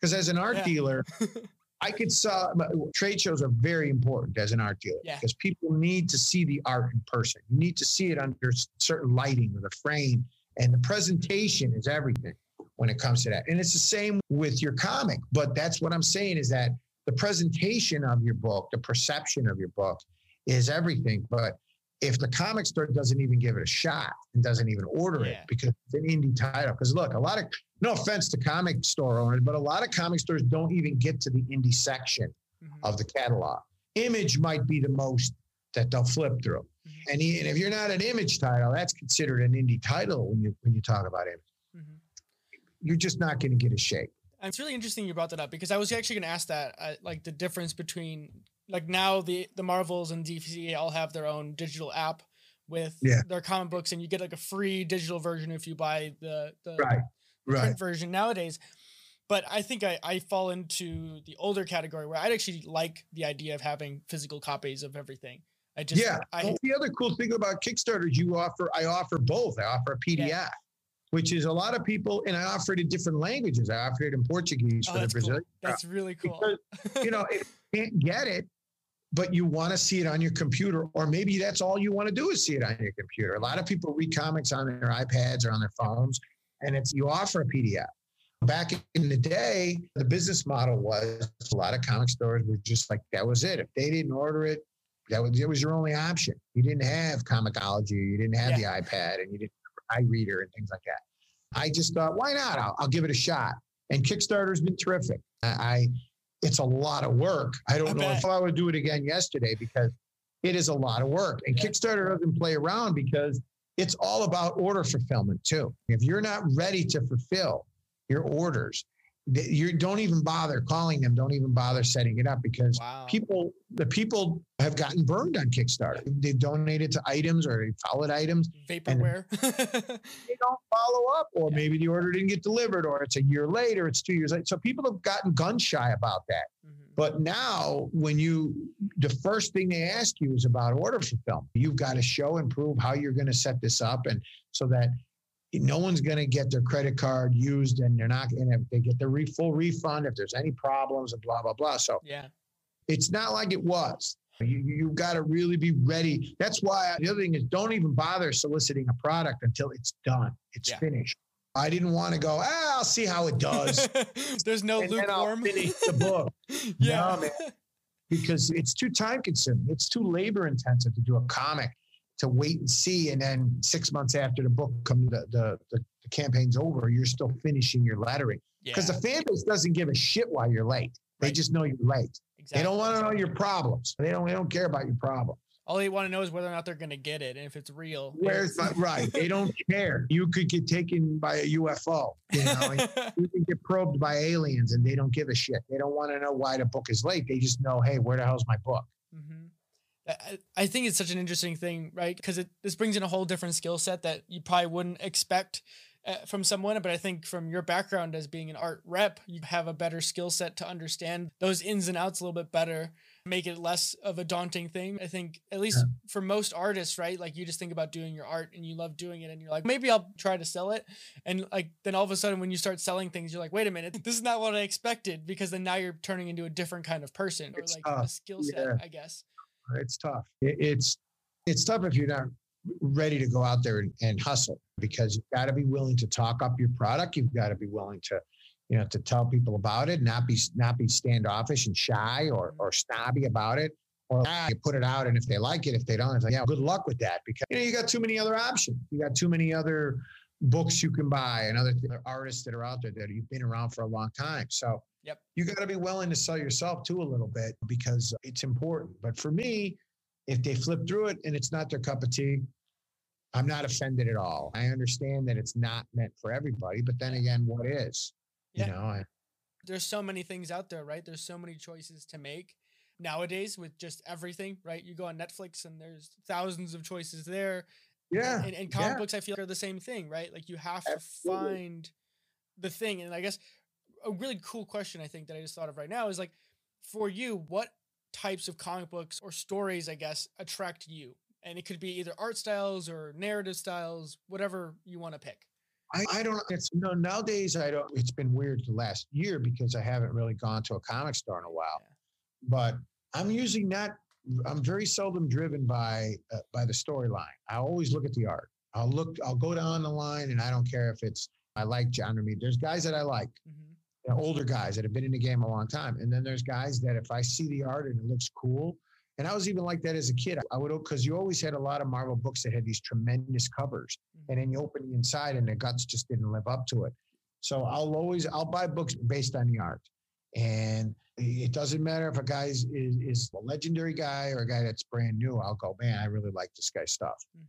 Because as an art Yeah. dealer, I could sell trade shows are very important as an art dealer Yeah. because people need to see the art in person. You need to see it under certain lighting or the frame, and the presentation is everything when it comes to that. And it's the same with your comic. But that's what I'm saying is that the presentation of your book, the perception of your book, is everything. But if the comic store doesn't even give it a shot and doesn't even order Yeah. it because it's an indie title, because look, a lot of no offense to comic store owners, but a lot of comic stores don't even get to the indie section Mhm. of the catalog. Image might be the most that they'll flip through. Mhm. And, and if you're not an image title, that's considered an indie title when you when you talk about image. You're just not going to get a shake. And It's really interesting you brought that up because I was actually going to ask that, uh, like the difference between like now the the Marvels and DC all have their own digital app with Yeah. their comic books, and you get like a free digital version if you buy the the Right. Right. print version nowadays. But I think I, I fall into the older category where I'd actually like the idea of having physical copies of everything. I just yeah. I Well, the other cool thing about Kickstarter is you offer, I offer both. I offer a PDF, which is a lot of people, and I offer it in different languages. I offer it in Portuguese oh, for the that's cool. Brazilian. That's really cool. Because, you know, if you can't get it, but you want to see it on your computer, or maybe that's all you want to do is see it on your computer. A lot of people read comics on their iPads or on their phones, and it's you offer a PDF. Back in the day, the business model was a lot of comic stores were just like that was it. If they didn't order it, that was it was your only option. You didn't have ComiXology, you didn't have the iPad, and you didn't iReader and things like that. I just thought, why not? I'll, I'll give it a shot. And Kickstarter's been terrific. I, I it's a lot of work. I don't I know bet. if I would do it again yesterday because it is a lot of work. And Yeah. Kickstarter doesn't play around because it's all about order fulfillment too. If you're not ready to fulfill your orders, you don't even bother calling them. Don't even bother setting it up because wow. people, the people have gotten burned on Kickstarter. They've donated to items or followed items. Vaporware. They don't follow up, or Yeah. maybe the order didn't get delivered, or it's a year later, it's two years later So people have gotten gun shy about that. Mhm. But now, when you, the first thing they ask you is about order fulfillment. You've got to show and prove how you're going to set this up, and so that no one's going to get their credit card used, and they're not, going to they get the re- full refund if there's any problems, and blah blah blah. So yeah. it's not like it was. You you got to really be ready. That's why the other thing is don't even bother soliciting a product until it's done. It's Yeah. finished. I didn't want to go. Ah, I'll see how it does. There's no and lukewarm. the book yeah. No, man. because it's too time consuming. It's too labor intensive to do a comic to wait and see, and then six months after the book comes, the the, the, campaign's over, you're still finishing your lettering yeah. because the fan base doesn't give a shit why you're late. They Right. just know you're late. exactly. They don't want to know your problems. They don't. They don't care about your problem. All they want to know is whether or not they're going to get it and if it's real. Where's my, right? They don't care. You could get taken by a UFO. You know, you can get probed by aliens, and they don't give a shit. They don't want to know why the book is late. They just know, hey, where the hell's my book? hmm I, think it's such an interesting thing, right? Because it this brings in a whole different skill set that you probably wouldn't expect uh, from someone. But I think from your background as being an art rep, you have a better skill set to understand those ins and outs a little bit better, make it less of a daunting thing. I think at least for most artists, right? Like you just think about doing your art and you love doing it, and you're like, maybe I'll try to sell it, and like then all of a sudden when you start selling things, you're like, wait a minute, this is not what I expected because then now you're turning into a different kind of person or like a skill set, Yeah. I guess. It's tough. It's it's tough if you're not ready to go out there and, and hustle because you've got to be willing to talk up your product. You've got to be willing to, you know, to tell people about it, not be not be standoffish and shy or or snobby about it. Or ah, you put it out, and if they like it, if they don't, it's like, yeah, good luck with that because you know you got too many other options. You got too many other books you can buy and other th- artists that are out there that you've been around for a long time. So Yep. you got to be willing to sell yourself too a little bit because it's important. But for me, if they flip through it and it's not their cup of tea, I'm not offended at all. I understand that it's not meant for everybody, but then again, what is? Yeah. You know, I, there's so many things out there, right? There's so many choices to make nowadays with just everything, right? You go on Netflix and there's thousands of choices there. yeah, And, and comic yeah. books, I feel, are the same thing, right? Like you have to find the thing. And I guess a really cool question I think that I just thought of right now is like, for you, what types of comic books or stories, I guess, attract you? and it could be either art styles or narrative styles, whatever you want to pick. I, I don't it's you know nowadays I don't it's been weird the last year because I haven't really gone to a comic store in a while. Yeah. But I'm usually not I'm very seldom driven by uh, by the storyline. I always look at the art. I'll look I'll go down the line and I don't care if it's I like John Romita. There's guys that I like, hmm you know, older guys that have been in the game a long time. And then there's guys that if I see the art and it looks cool, and I was even like that as a kid. I would because you always had a lot of Marvel books that had these tremendous covers, and then you open the inside and the guts just didn't live up to it. So I'll always I'll buy books based on the art, and it doesn't matter if a guy is, is, a legendary guy or a guy that's brand new. I'll go, man, I really like this guy's stuff, hmm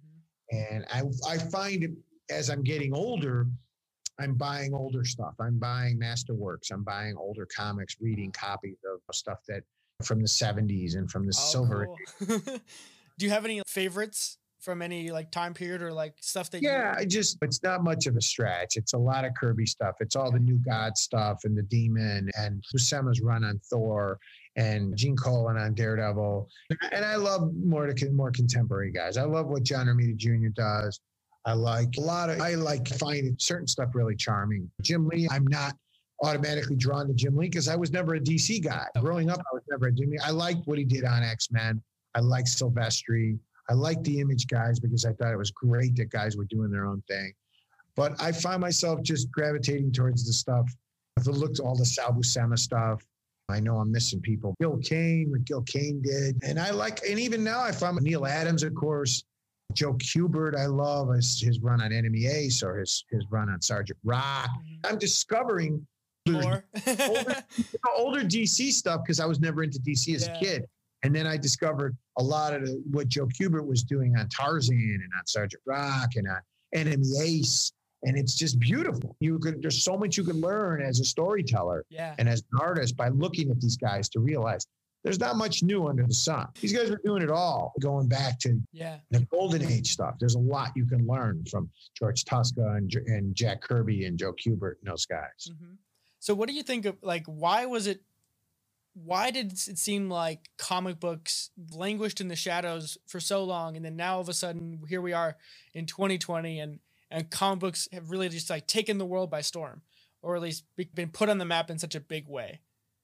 and I I find as I'm getting older. I'm buying older stuff. I'm buying masterworks. I'm buying older comics, reading copies of stuff that from the 70s and from the oh, silver Oh, cool. Do you have any favorites from any like time period or like stuff that? you- Yeah, I just it's not much of a stretch. It's a lot of Kirby stuff. It's all the new God stuff and the Demon and Buscema's run on Thor and Gene Colan on Daredevil. And I love more to more contemporary guys. I love what John Romita Jr. does. I like a lot of I like finding certain stuff really charming. Jim Lee, I'm not automatically drawn to Jim Lee because I was never a DC guy. Growing up, I was never a Jimmy. I liked what he did on X-Men. I liked Silvestri. I liked the image guys because I thought it was great that guys were doing their own thing. But I find myself just gravitating towards the stuff. If I looked at all the Sal Buscema stuff, I know I'm missing people. Gil Kane, what Gil Kane did. And I like, and even now I find Neal Adams, of course, Joe Kubert, I love his, his run on Enemy Ace or his, his run on Sergeant Rock. Mhm. I'm discovering older, older DC stuff because I was never into DC as Yeah. a kid. And then I discovered a lot of the, what Joe Kubert was doing on Tarzan and on Sergeant Rock and on Enemy Ace. And it's just beautiful. You could there's so much you can learn as a storyteller yeah. and as an artist by looking at these guys to realize there's not much new under the sun. These guys were doing it all, going back to Yeah. the golden age stuff. There's a lot you can learn from George Tuska and, and Jack Kirby and Joe Kubert and those guys. hmm So, what do you think of like why was it? Why did it seem like comic books languished in the shadows for so long, and then now all of a sudden here we are in 2020, and and comic books have really just like taken the world by storm, or at least been put on the map in such a big way.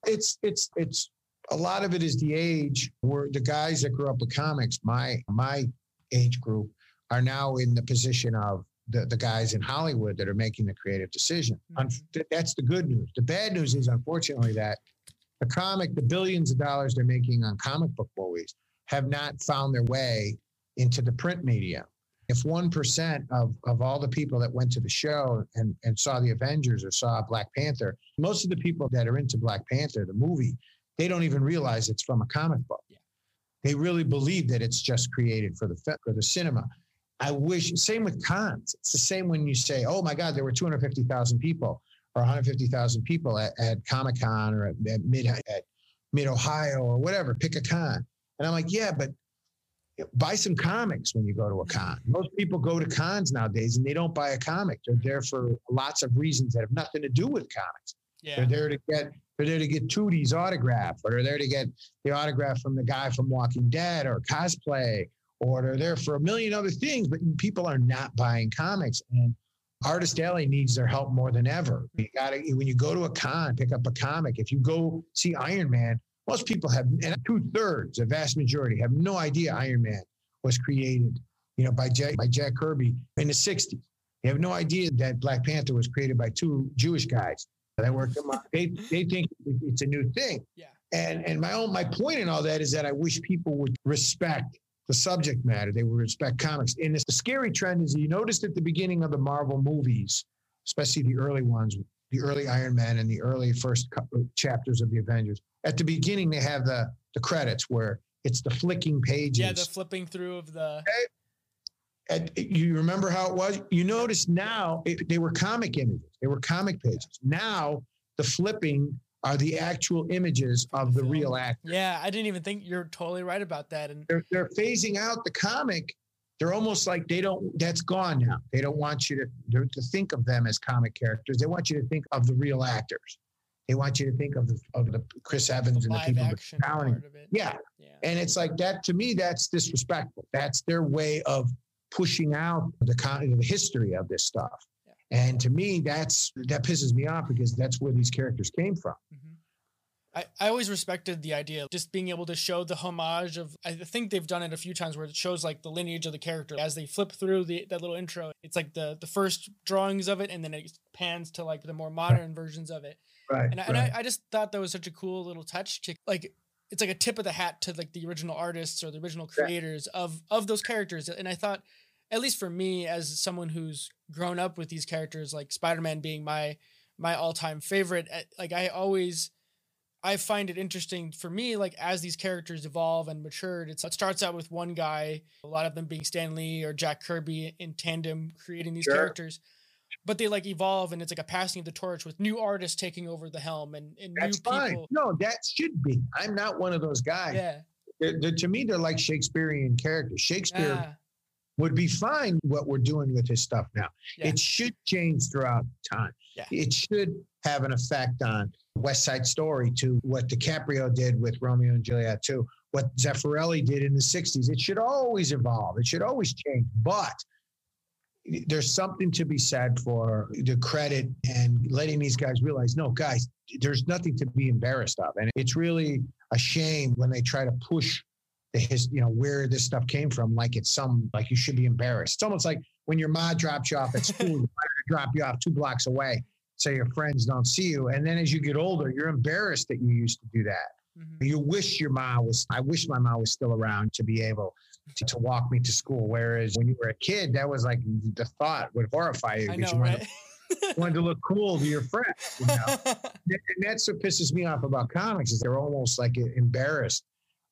it's it's it's a lot of it is the age where the guys that grew up with comics my my age group are now in the position of the, the guys in hollywood that are making the creative decision. Mhm. that's the good news. The bad news is unfortunately that the comic the billions of dollars they're making on comic book movies have not found their way into the print media if 1% of, of all the people that went to the show and, and saw the avengers or saw black panther most of the people that are into Black Panther, the movie, they don't even realize it's from a comic book. Yeah. They really believe that it's just created for the for the cinema. I wish. Same with cons. It's the same when you say, "Oh my God, there were 250,000 people or 150,000 people at, at Comic Con or at, at Mid at Mid Ohio or whatever. Pick a con." And I'm like, "Yeah, but." Buy some comics when you go to a mm-hmm. con. Most people go to cons nowadays and they don't buy a comic. They're mm-hmm. there for lots of reasons that have nothing to do with comics. Yeah. They're there to get they're there to get Tootie's autograph, or they're there to get the autograph from the guy from Walking Dead or cosplay, or they're there for a million other things, but people are not buying comics. And Artist Alley needs their help more than ever. You gotta when you go to a con, pick up a comic. If you go see Iron Man, most people have and two-thirds, a vast majority, have no idea Iron Man was created, you know, by Jack by Jack Kirby in the 60s. They have no idea that Black Panther was created by two Jewish guys that worked them up. They they think it's a new thing. Yeah. And and my own my point in all that is that I wish people would respect the subject matter. They would respect comics. And the scary trend is you noticed at the beginning of the Marvel movies, especially the early ones, the early Iron Man and the early first uh, chapters of the Avengers. At the beginning, they have the the credits where it's the flicking pages. Yeah, the flipping through of the And you remember how it was? You notice now it, they were comic images. They were comic pages. Now the flipping are the actual images of the real actor. yeah. I didn't even think you're totally right about that. And They're, they're phasing out the comic. They're almost like they don't. That's gone now. They don't want you to to think of them as comic characters. They want you to think of the real actors. They want you to think of the, of the Chris Evans The and the people action part of it. Yeah, Yeah. and it's like that to me. That's disrespectful. That's their way of pushing out the history of this stuff. Yeah. And to me, that's that pisses me off because that's where these characters came from. Mhm. I, I always respected the idea of just being able to show the homage of I think they've done it a few times where it shows like the lineage of the character as they flip through the that little intro. It's like the the first drawings of it and then it pans to like the more modern versions of it. Right. And, I, and I, I just thought that was such a cool little touch to like it's like a tip of the hat to like the original artists or the original Yeah. creators of of those characters. And I thought, at least for me, as someone who's grown up with these characters, like Spider Man being my my all time favorite, eh, like I always. I find it interesting for me, like as these characters evolve and matured, it's, it starts out with one guy, a lot of them being Stan Lee or Jack Kirby in tandem creating these Sure. characters but they like evolve and it's like a passing of the torch with new artists taking over the helm and, and That's new fine. people. No, that should be. I'm not one of those guys. Yeah. They're- they're- to me, they're like Shakespearean characters. Shakespeare Yeah. Would be fine what we're doing with his stuff now. Yeah. It should change throughout time. Yeah. It should have an effect on West Side Story to what DiCaprio did with Romeo and Juliet too, what Zeffirelli did in the 60s. It should always evolve. It should always change. But there's something to be said for the credit and letting these guys realize, no, guys, there's nothing to be embarrassed of. And it's really a shame when they try to push the his, you know, where this stuff came from, like it's some like you should be embarrassed. It's almost like when your mom drops you off at school, you want her to drop you off two blocks away, so your friends don't see you. And then as you get older, you're embarrassed that you used to do that. Mhm. You wish your mom was, I wish my mom was still around to be able to, to walk me to school. Whereas when you were a kid, that was like the thought would horrify you because you wanted, right? wanted to look cool to your friends. You know? and that's what pisses me off about comics is they're almost like embarrassed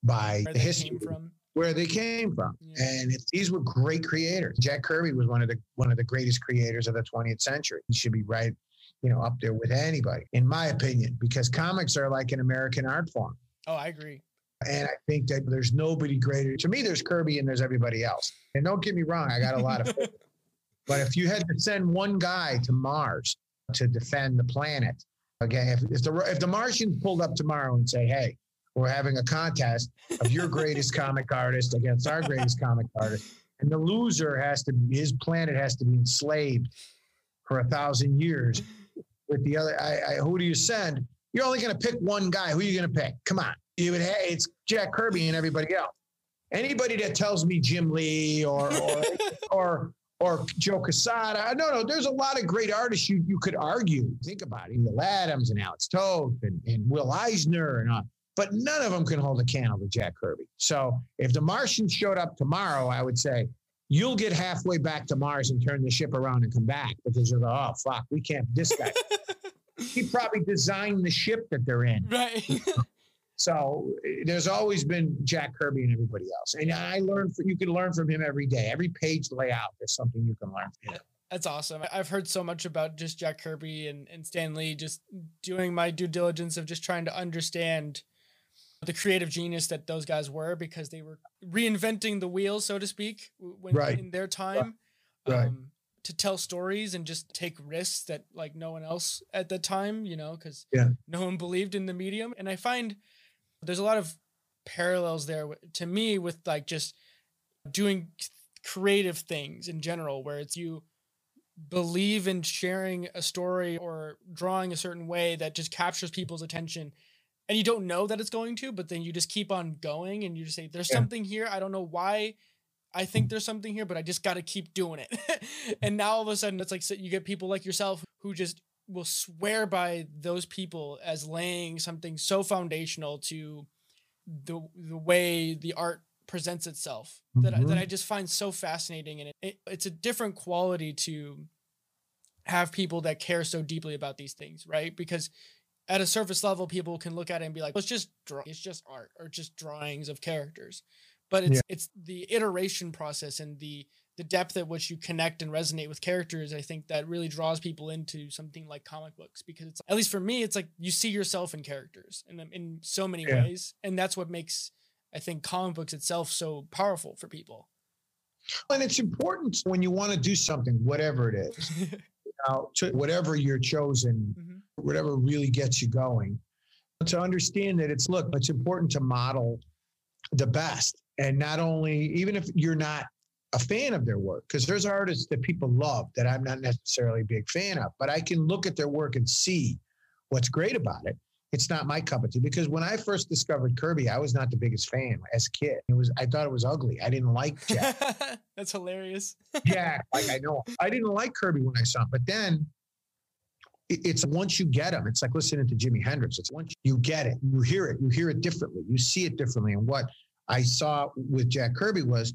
by the history from. where they came from. Yeah. And it, these were great creators. Jack Kirby was one of the one of the greatest creators of the 20th century. He should be right, you know, up there with anybody, in my opinion, because comics are like an American art form. Oh, I agree. And I think that there's nobody greater. To me, there's Kirby and there's everybody else. And don't get me wrong, I got a lot of but if you had to send one guy to Mars to defend the planet, okay, if, if the if the Martians pulled up tomorrow and say, "Hey, we're having a contest of your greatest comic artist against our greatest comic artist," and the loser has to his planet has to be enslaved for a thousand years with the other, I, I, who do you send? You're only going to pick one guy. Who are you going to pick? Come on, you would. Hey, it's Jack Kirby and everybody else. Anybody that tells me Jim Lee or or or or Joe Quesada. No, no, there's a lot of great artists you, you could argue. Think about it. Will Adams and Alex Toth and, and Will Eisner and all, but none of them can hold a candle to Jack Kirby. So if the Martians showed up tomorrow, I would say you'll get halfway back to Mars and turn the ship around and come back because you're like, oh fuck, we can't this guy. he probably designed the ship that they're in. right. So there's always been Jack Kirby and everybody else. And I learned, from, you can learn from him every day. Every page layout, there's something you can learn from him. That's awesome. I've heard so much about just Jack Kirby and, and Stan Lee, just doing my due diligence of just trying to understand the creative genius that those guys were because they were reinventing the wheel, so to speak, when Right. in their time. Right. Um, to tell stories and just take risks that like no one else at the time, you know, because Yeah. no one believed in the medium. And I find there's a lot of parallels there to me with like just doing creative things in general, where it's you believe in sharing a story or drawing a certain way that just captures people's attention and you don't know that it's going to but then you just keep on going and you just say there's Yeah. something here i don't know why i think there's something here but i just got to keep doing it and now all of a sudden it's like so you get people like yourself who just will swear by those people as laying something so foundational to the the way the art presents itself that, I, that Mhm. I just find so fascinating and it, it, it's a different quality to have people that care so deeply about these things right because at a surface level people can look at it and be like well, it's just draw- it's just art or just drawings of characters but it's Yeah. it's the iteration process and the the depth at which you connect and resonate with characters i think that really draws people into something like comic books because it's at least for me it's like you see yourself in characters in, in so many Yeah. ways and that's what makes i think comic books itself so powerful for people And it's important when you want to do something, whatever it is, you know, to whatever your chosen Mhm. Whatever really gets you going. To understand that it's look, it's important to model the best. And not only, even if you're not a fan of their work, because there's artists that people love that I'm not necessarily a big fan of, but I can look at their work and see what's great about it it's not my cup of tea because when I first discovered Kirby, I was not the biggest fan as a kid. It was I thought it was ugly. I didn't like Jack. That's hilarious. Jack, like I know I didn't like Kirby when I saw him, but then it's once you get them, it's like listening to Jimi Hendrix. It's once you get it, you hear it, you hear it differently, you see it differently. And what I saw with Jack Kirby was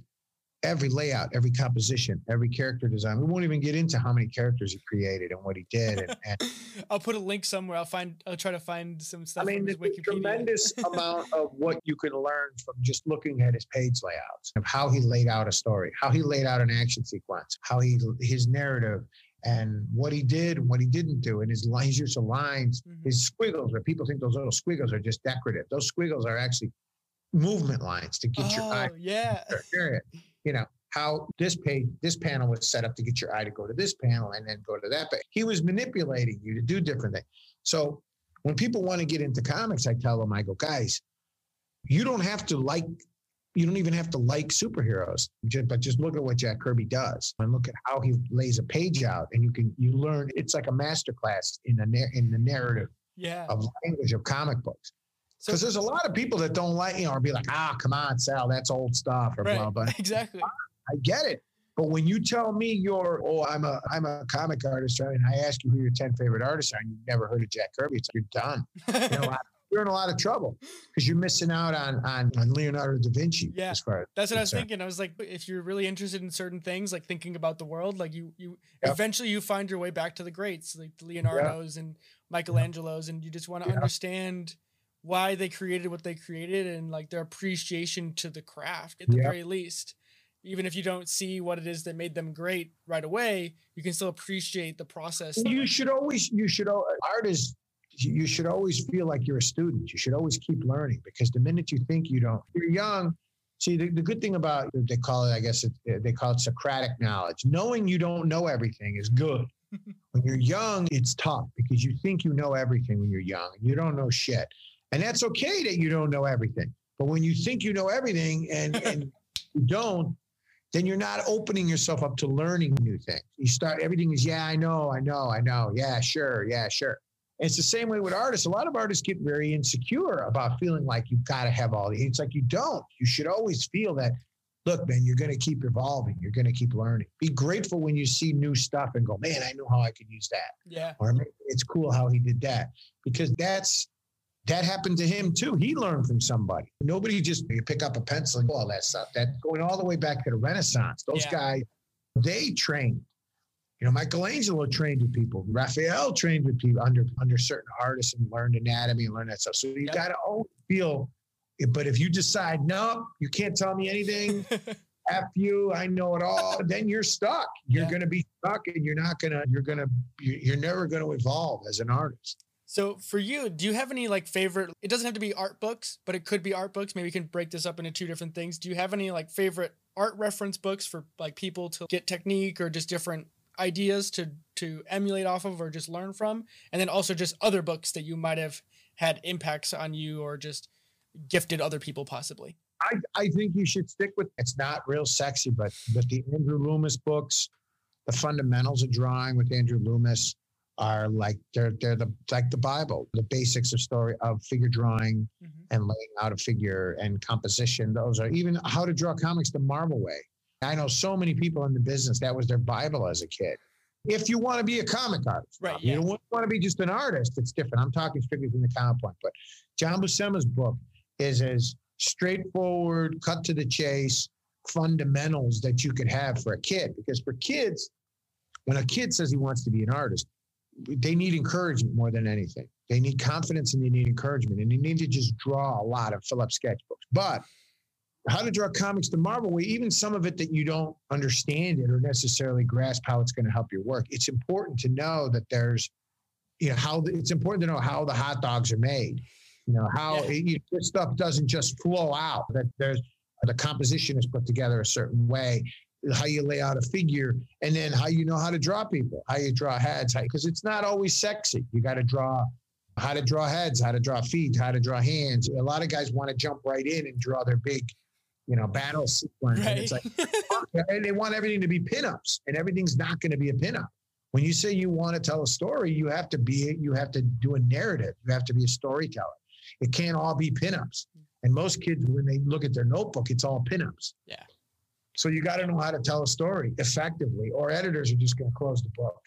every layout, every composition, every character design. We won't even get into how many characters he created and what he did. And, and I'll put a link somewhere. I'll find. I'll try to find some stuff. I mean, there's a tremendous amount of what you can learn from just looking at his page layouts of how he laid out a story, how he laid out an action sequence, how he his narrative. And what he did and what he didn't do, and his lines, use of lines, mm-hmm. his squiggles, where people think those little squiggles are just decorative. Those squiggles are actually movement lines to get oh, your eye. Yeah you know, how this page, this panel was set up to get your eye to go to this panel and then go to that. But he was manipulating you to do different things. So when people want to get into comics, I tell them, I go, guys, you don't have to like, you don't even have to like superheroes, but just look at what Jack Kirby does and look at how he lays a page out, and you can you learn. It's like a masterclass in the in the narrative yeah. of language of comic books. Because so, there's a lot of people that don't like, you know, or be like, ah, come on, Sal, that's old stuff, or right, blah blah. Exactly. I get it. But when you tell me you're, oh, I'm a, I'm a comic artist, right? and I ask you who your ten favorite artists are, and you've never heard of Jack Kirby, it's like you're done. You know, you're in a lot of trouble because you're missing out on, on on Leonardo da Vinci. Yeah, that's what I was thinking. I was like, if you're really interested in certain things, like thinking about the world, like you you yep. eventually you find your way back to the greats, like the Leonardo's yep. and Michelangelo's, and you just want to yep. understand why they created what they created and like their appreciation to the craft at the very least even if you don't see what it is that made them great right away you can still appreciate the process you should always you should art is you should always feel like you're a student you should always keep learning because the minute you think you don't you're young see the, the good thing about they call it i guess it, they call it socratic knowledge knowing you don't know everything is good when you're young it's tough because you think you know everything when you're young you don't know shit and that's okay that you don't know everything. But when you think you know everything and, and you don't, then you're not opening yourself up to learning new things. You start, everything is, yeah, I know, I know, I know. Yeah, sure. Yeah, sure. And it's the same way with artists. A lot of artists get very insecure about feeling like you've got to have all the, it's like you don't. You should always feel that, look, man, you're going to keep evolving. You're going to keep learning. Be grateful when you see new stuff and go, man, I know how I could use that. Yeah. Or it's cool how he did that because that's, that happened to him too. He learned from somebody. Nobody just you pick up a pencil and all that stuff. That going all the way back to the Renaissance. Those yeah. guys, they trained. You know, Michelangelo trained with people. Raphael trained with people under under certain artists and learned anatomy and learned that stuff. So you yep. got to always feel. But if you decide no, you can't tell me anything. F you, I know it all. Then you're stuck. You're yeah. going to be stuck, and you're not going to. You're going to. You're never going to evolve as an artist. So for you, do you have any like favorite? It doesn't have to be art books, but it could be art books. Maybe we can break this up into two different things. Do you have any like favorite art reference books for like people to get technique or just different ideas to to emulate off of or just learn from? And then also just other books that you might have had impacts on you or just gifted other people possibly. I, I think you should stick with it's not real sexy, but but the Andrew Loomis books, the fundamentals of drawing with Andrew Loomis are like they're they're the like the Bible, the basics of story of figure drawing mm-hmm. and laying out a figure and composition. Those are even how to draw comics the Marvel way. I know so many people in the business that was their Bible as a kid. If you want to be a comic artist, right? You don't want to be just an artist. It's different. I'm talking strictly from the comic point. But John Buscema's book is as straightforward, cut to the chase fundamentals that you could have for a kid. Because for kids, when a kid says he wants to be an artist, they need encouragement more than anything. They need confidence and they need encouragement, and they need to just draw a lot of fill up sketchbooks. But how to draw comics the Marvel way, even some of it that you don't understand it or necessarily grasp how it's going to help your work. It's important to know that there's, you know, how the, it's important to know how the hot dogs are made. You know how yeah. it, this stuff doesn't just flow out. That there's the composition is put together a certain way how you lay out a figure, and then how you know how to draw people, how you draw heads, because it's not always sexy. You got to draw how to draw heads, how to draw feet, how to draw hands. A lot of guys want to jump right in and draw their big, you know, battle sequence. Right. And it's like, and they want everything to be pinups, and everything's not going to be a pinup. When you say you want to tell a story, you have to be, you have to do a narrative. You have to be a storyteller. It can't all be pinups. And most kids, when they look at their notebook, it's all pinups. Yeah. So you got to know how to tell a story effectively, or editors are just going to close the book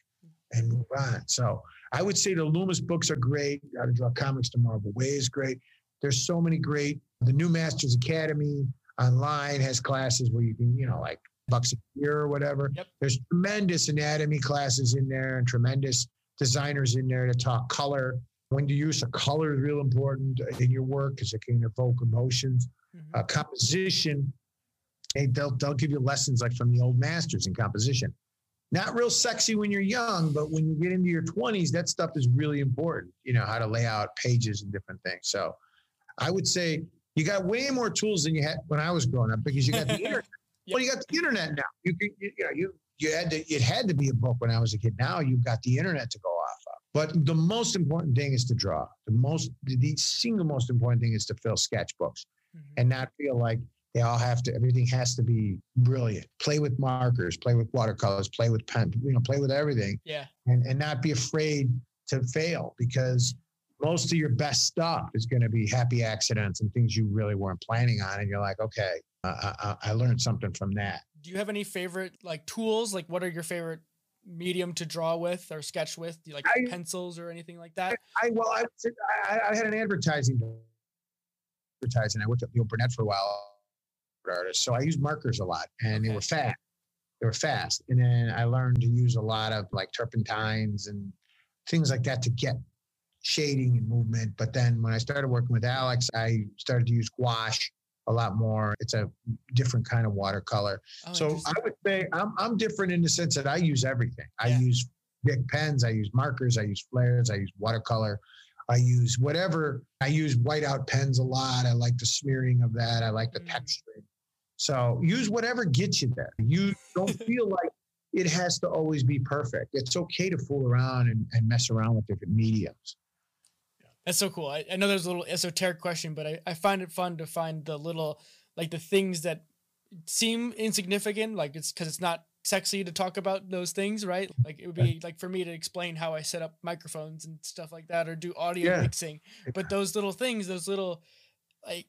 and move on. So I would say the Loomis books are great. Got to draw comics to Marvel Way is great. There's so many great. The New Masters Academy online has classes where you can, you know, like bucks a year or whatever. Yep. There's tremendous anatomy classes in there and tremendous designers in there to talk color. When to use of color is real important in your work because it can evoke emotions. Mm-hmm. Uh, composition, hey, they'll they'll give you lessons like from the old masters in composition. Not real sexy when you're young, but when you get into your 20s, that stuff is really important. You know how to lay out pages and different things. So, I would say you got way more tools than you had when I was growing up because you got the internet. Yep. Well, you got the internet now. You can, you, you know, you you had to. It had to be a book when I was a kid. Now you've got the internet to go off of. But the most important thing is to draw. The most, the single most important thing is to fill sketchbooks, mm-hmm. and not feel like they all have to. Everything has to be brilliant. Play with markers. Play with watercolors. Play with pen. You know, play with everything. Yeah. And and not be afraid to fail because most of your best stuff is going to be happy accidents and things you really weren't planning on, and you're like, okay, I, I learned something from that. Do you have any favorite like tools? Like, what are your favorite medium to draw with or sketch with? Do you like I, pencils or anything like that? I well, I, I, I had an advertising advertising. I worked at Leo Burnett for a while, artist. So I used markers a lot, and okay. they were fast. They were fast, and then I learned to use a lot of like turpentines and things like that to get shading and movement. But then when I started working with Alex, I started to use gouache a lot more. It's a different kind of watercolor. Oh, so I would say I'm, I'm different in the sense that I use everything. I use big pens, I use markers, I use flares, I use watercolor. I use whatever. I use whiteout pens a lot. I like the smearing of that. I like the mm. texturing. So use whatever gets you there. You don't feel like it has to always be perfect. It's okay to fool around and, and mess around with different mediums. That's so cool. I, I know there's a little esoteric question, but I, I find it fun to find the little like the things that seem insignificant, like it's because it's not sexy to talk about those things, right? Like it would be like for me to explain how I set up microphones and stuff like that, or do audio yeah. mixing. But those little things, those little like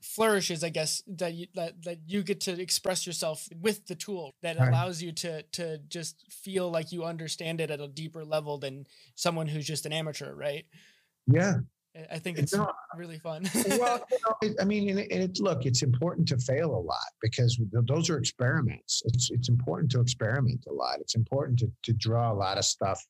flourishes, I guess that you that, that you get to express yourself with the tool that right. allows you to to just feel like you understand it at a deeper level than someone who's just an amateur, right? Yeah. I think it's no, really fun. well, you know, I mean, and it, look, it's important to fail a lot because those are experiments. It's it's important to experiment a lot. It's important to to draw a lot of stuff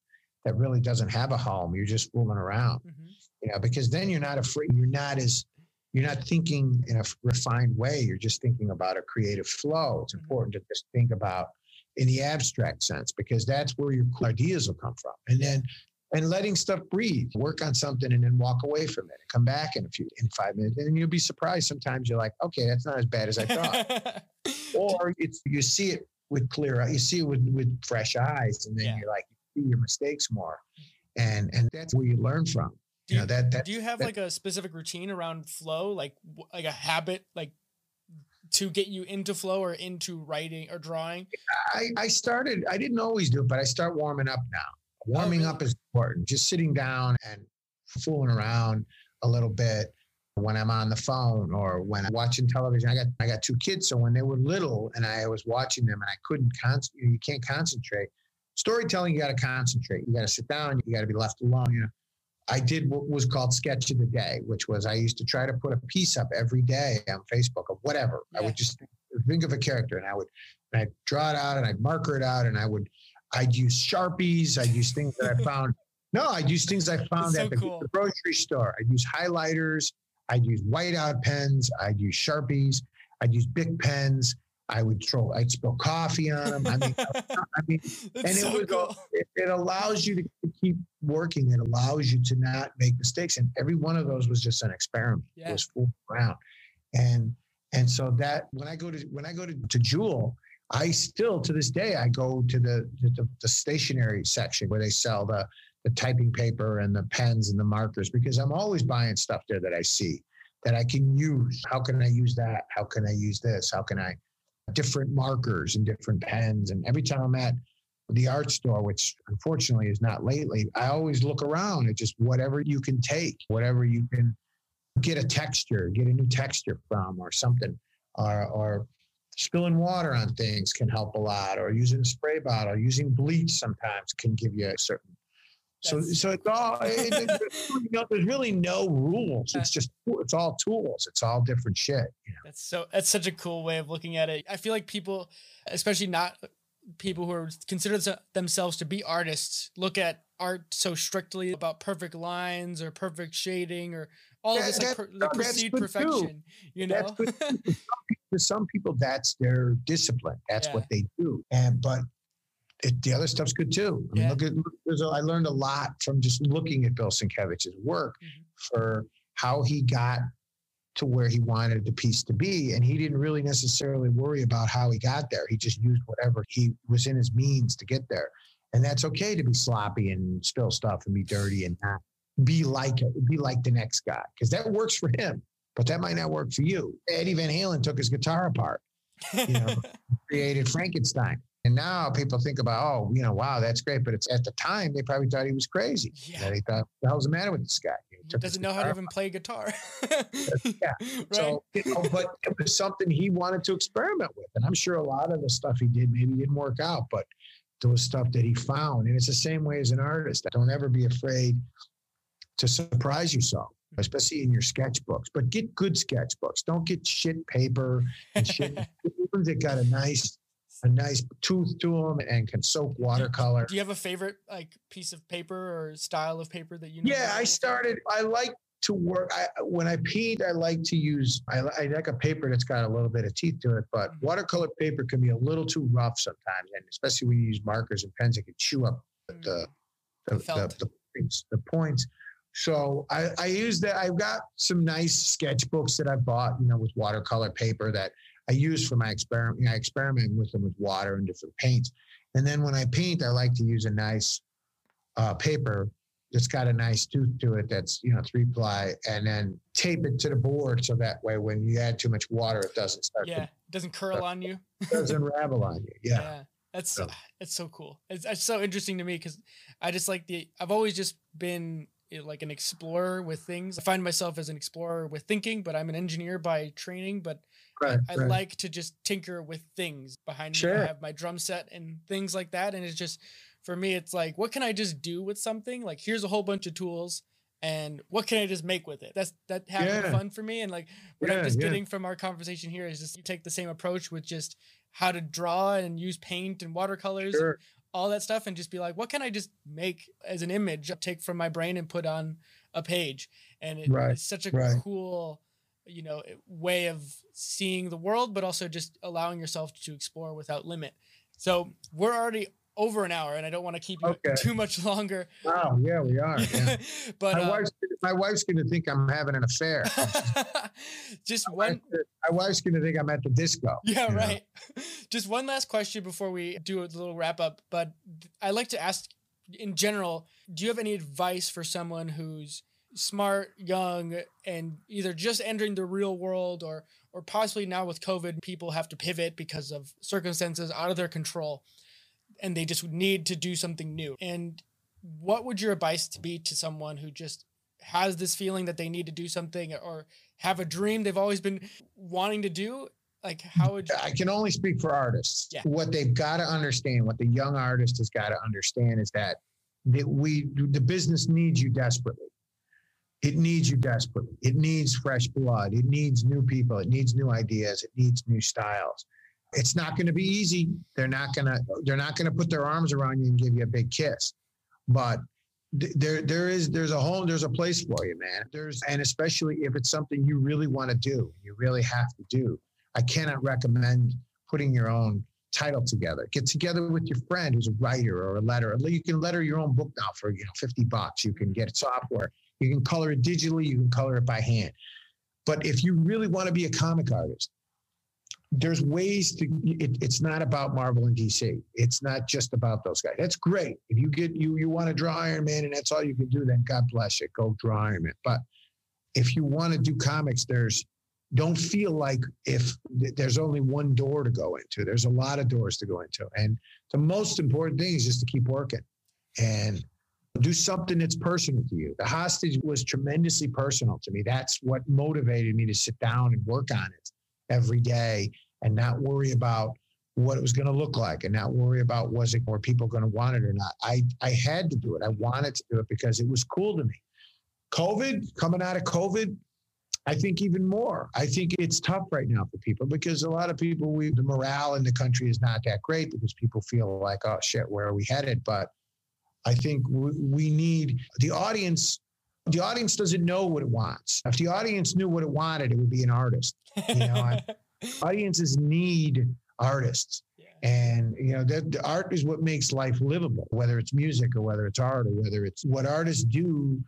that really doesn't have a home. You're just fooling around, mm-hmm. you know, because then you're not afraid. You're not as you're not thinking in a refined way. You're just thinking about a creative flow. It's mm-hmm. important to just think about in the abstract sense because that's where your ideas will come from. And then and letting stuff breathe. Work on something and then walk away from it. Come back in a few in five minutes, and you'll be surprised. Sometimes you're like, okay, that's not as bad as I thought, or it's you see it with clear, you see it with with fresh eyes, and then yeah. you're like, you see your mistakes more, and and that's where you learn from. Do you, you know that, that. Do you have that, like a specific routine around flow, like like a habit, like to get you into flow or into writing or drawing? I, I started, I didn't always do it, but I start warming up now. Warming oh, up is important. Just sitting down and fooling around a little bit when I'm on the phone or when I'm watching television. I got I got two kids, so when they were little and I was watching them and I couldn't concentrate, you can't concentrate. Storytelling, you got to concentrate. You got to sit down. You got to be left alone. You know, I did what was called sketch of the day, which was I used to try to put a piece up every day on Facebook or whatever. Yeah. I would just think of a character and I would and I'd draw it out and I'd marker it out and I would I'd use Sharpies. I'd use things that I found. No, I'd use things I found so at the, cool. the, grocery store. I'd use highlighters. I'd use whiteout pens. I'd use Sharpies. I'd use big pens. I would throw, I'd spill coffee on them. I mean, I mean, and it, so cool. it, it, allows you to keep working. It allows you to not make mistakes. And every one of those was just an experiment. Yeah. It was full around. And, and so that when I go to, when I go to, to Jewel, I still to this day I go to the the, the stationery section where they sell the the typing paper and the pens and the markers because I'm always buying stuff there that I see that I can use. How can I use that? How can I use this? How can I different markers and different pens? And every time I'm at the art store, which unfortunately is not lately, I always look around at just whatever you can take, whatever you can get a texture, get a new texture from, or something, or, or spilling water on things can help a lot, or using a spray bottle, using bleach sometimes can give you a certain so, so it's all. It, there's, really no, there's really no rules. It's just it's all tools. It's all different shit. You know? That's so. That's such a cool way of looking at it. I feel like people, especially not people who are consider themselves to be artists, look at art so strictly about perfect lines or perfect shading or all of this like per, the perceived perfection. Too. You know, for some people, that's their discipline. That's yeah. what they do. And but it, the other stuff's good too. I mean, yeah. look at look, I learned a lot from just looking at Bill Sienkiewicz's work mm-hmm. for how he got to where he wanted the piece to be, and he didn't really necessarily worry about how he got there. He just used whatever he was in his means to get there, and that's okay to be sloppy and spill stuff and be dirty and not be like it, be like the next guy because that works for him, but that might not work for you. Eddie Van Halen took his guitar apart, you know, created Frankenstein and now people think about, oh, you know, wow, that's great. But it's at the time they probably thought he was crazy. Yeah. they thought, what the hell's the matter with this guy? He, he doesn't know how to even play guitar. yeah. Right. So, you know, but it was something he wanted to experiment with. And I'm sure a lot of the stuff he did maybe didn't work out, but there was stuff that he found. And it's the same way as an artist. Don't ever be afraid to surprise yourself especially in your sketchbooks. But get good sketchbooks. Don't get shit paper and shit. that got a nice a nice tooth to them and can soak watercolor. Do you have a favorite like piece of paper or style of paper that you know? Yeah, I started. I like to work. I when I paint, I like to use. I, I like a paper that's got a little bit of teeth to it, but mm-hmm. watercolor paper can be a little too rough sometimes, and especially when you use markers and pens, it can chew up the mm. the the, the, the, points, the points. So I, I use that. I've got some nice sketchbooks that I bought, you know, with watercolor paper that I use for my experiment. I experiment with them with water and different paints. And then when I paint, I like to use a nice uh, paper that's got a nice tooth to it that's you know three ply and then tape it to the board so that way when you add too much water it doesn't start yeah to, it doesn't curl on you doesn't ravel on you yeah, yeah that's so. it's so cool it's, it's so interesting to me because i just like the i've always just been like an explorer with things i find myself as an explorer with thinking but i'm an engineer by training but Right, I, I right. like to just tinker with things behind sure. me. I have my drum set and things like that. And it's just for me, it's like, what can I just do with something? Like, here's a whole bunch of tools, and what can I just make with it? That's that having yeah. fun for me. And like what yeah, I'm just yeah. getting from our conversation here is just you take the same approach with just how to draw and use paint and watercolors sure. and all that stuff, and just be like, what can I just make as an image, take from my brain and put on a page? And it, right. it's such a right. cool you know way of seeing the world but also just allowing yourself to explore without limit so we're already over an hour and i don't want to keep you okay. too much longer. Oh yeah we are yeah. but my, uh, wife's, my wife's gonna think i'm having an affair. Just my one wife's, my wife's gonna think i'm at the disco yeah right. Just one last question before we do a little wrap up but i like to ask in general do you have any advice for someone who's smart, young, and either just entering the real world or or possibly now with COVID, people have to pivot because of circumstances out of their control and they just need to do something new. And what would your advice be to someone who just has this feeling that they need to do something or have a dream they've always been wanting to do? Like how would you- I can only speak for artists. Yeah. What they've got to understand, what the young artist has got to understand is that that we the business needs you desperately it needs you desperately. It needs fresh blood. It needs new people. It needs new ideas. It needs new styles. It's not going to be easy. They're not going to they're not going to put their arms around you and give you a big kiss. But there there is there's a home there's a place for you, man. There's and especially if it's something you really want to do, you really have to do. I cannot recommend putting your own title together. Get together with your friend who's a writer or a letter. You can letter your own book now for you know 50 bucks. You can get software you can color it digitally, you can color it by hand. But if you really want to be a comic artist, there's ways to it, it's not about marvel and dc it's not just about those guys. That's great. If you get you you want to draw iron man and that's all you can do then god bless you. Go draw iron man. But if you want to do comics there's don't feel like if there's only one door to go into. There's a lot of doors to go into. And the most important thing is just to keep working and do something that's personal to you. The hostage was tremendously personal to me. That's what motivated me to sit down and work on it every day and not worry about what it was going to look like and not worry about was it were people going to want it or not. I, I had to do it. I wanted to do it because it was cool to me. COVID, coming out of COVID, I think even more. I think it's tough right now for people because a lot of people, we the morale in the country is not that great because people feel like, oh shit, where are we headed? But I think we, we need the audience the audience doesn't know what it wants. If the audience knew what it wanted, it would be an artist. You know, audiences need artists. And you know, that the art is what makes life livable, whether it's music or whether it's art or whether it's what artists do.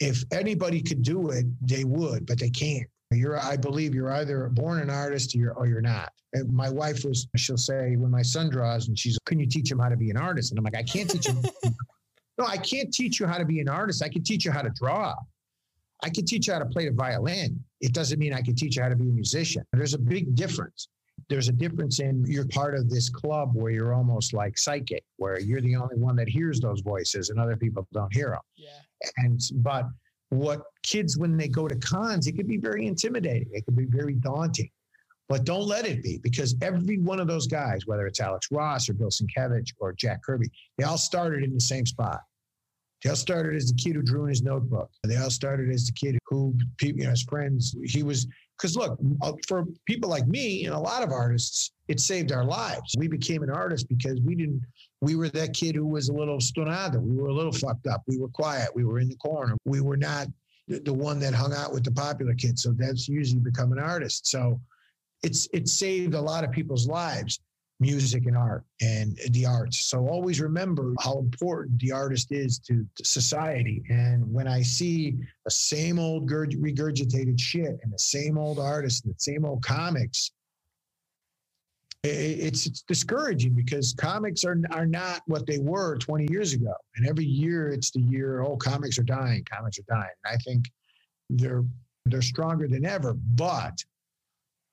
If anybody could do it, they would, but they can't. You're, I believe, you're either born an artist or you're, or you're not. And my wife was, she'll say, when my son draws, and she's, can you teach him how to be an artist? And I'm like, I can't teach him no, I can't teach you how to be an artist. I can teach you how to draw. I can teach you how to play the violin. It doesn't mean I can teach you how to be a musician. There's a big difference. There's a difference in you're part of this club where you're almost like psychic, where you're the only one that hears those voices and other people don't hear them. Yeah. And but what kids when they go to cons, it can be very intimidating. It can be very daunting. But don't let it be because every one of those guys, whether it's Alex Ross or Bill Sienkiewicz or Jack Kirby, they all started in the same spot. They all started as the kid who drew in his notebook. They all started as the kid who, you know, his friends, he was, because look, uh, for people like me and a lot of artists, it saved our lives. We became an artist because we didn't, we were that kid who was a little stonado. We were a little fucked up. We were quiet. We were in the corner. We were not the one that hung out with the popular kids. So that's usually become an artist. So it's, it saved a lot of people's lives music and art and the arts. So always remember how important the artist is to, to society. And when I see the same old regurgitated shit and the same old artists and the same old comics, it's, it's discouraging because comics are, are not what they were 20 years ago. And every year it's the year, oh, comics are dying, comics are dying. And I think they're they're stronger than ever, but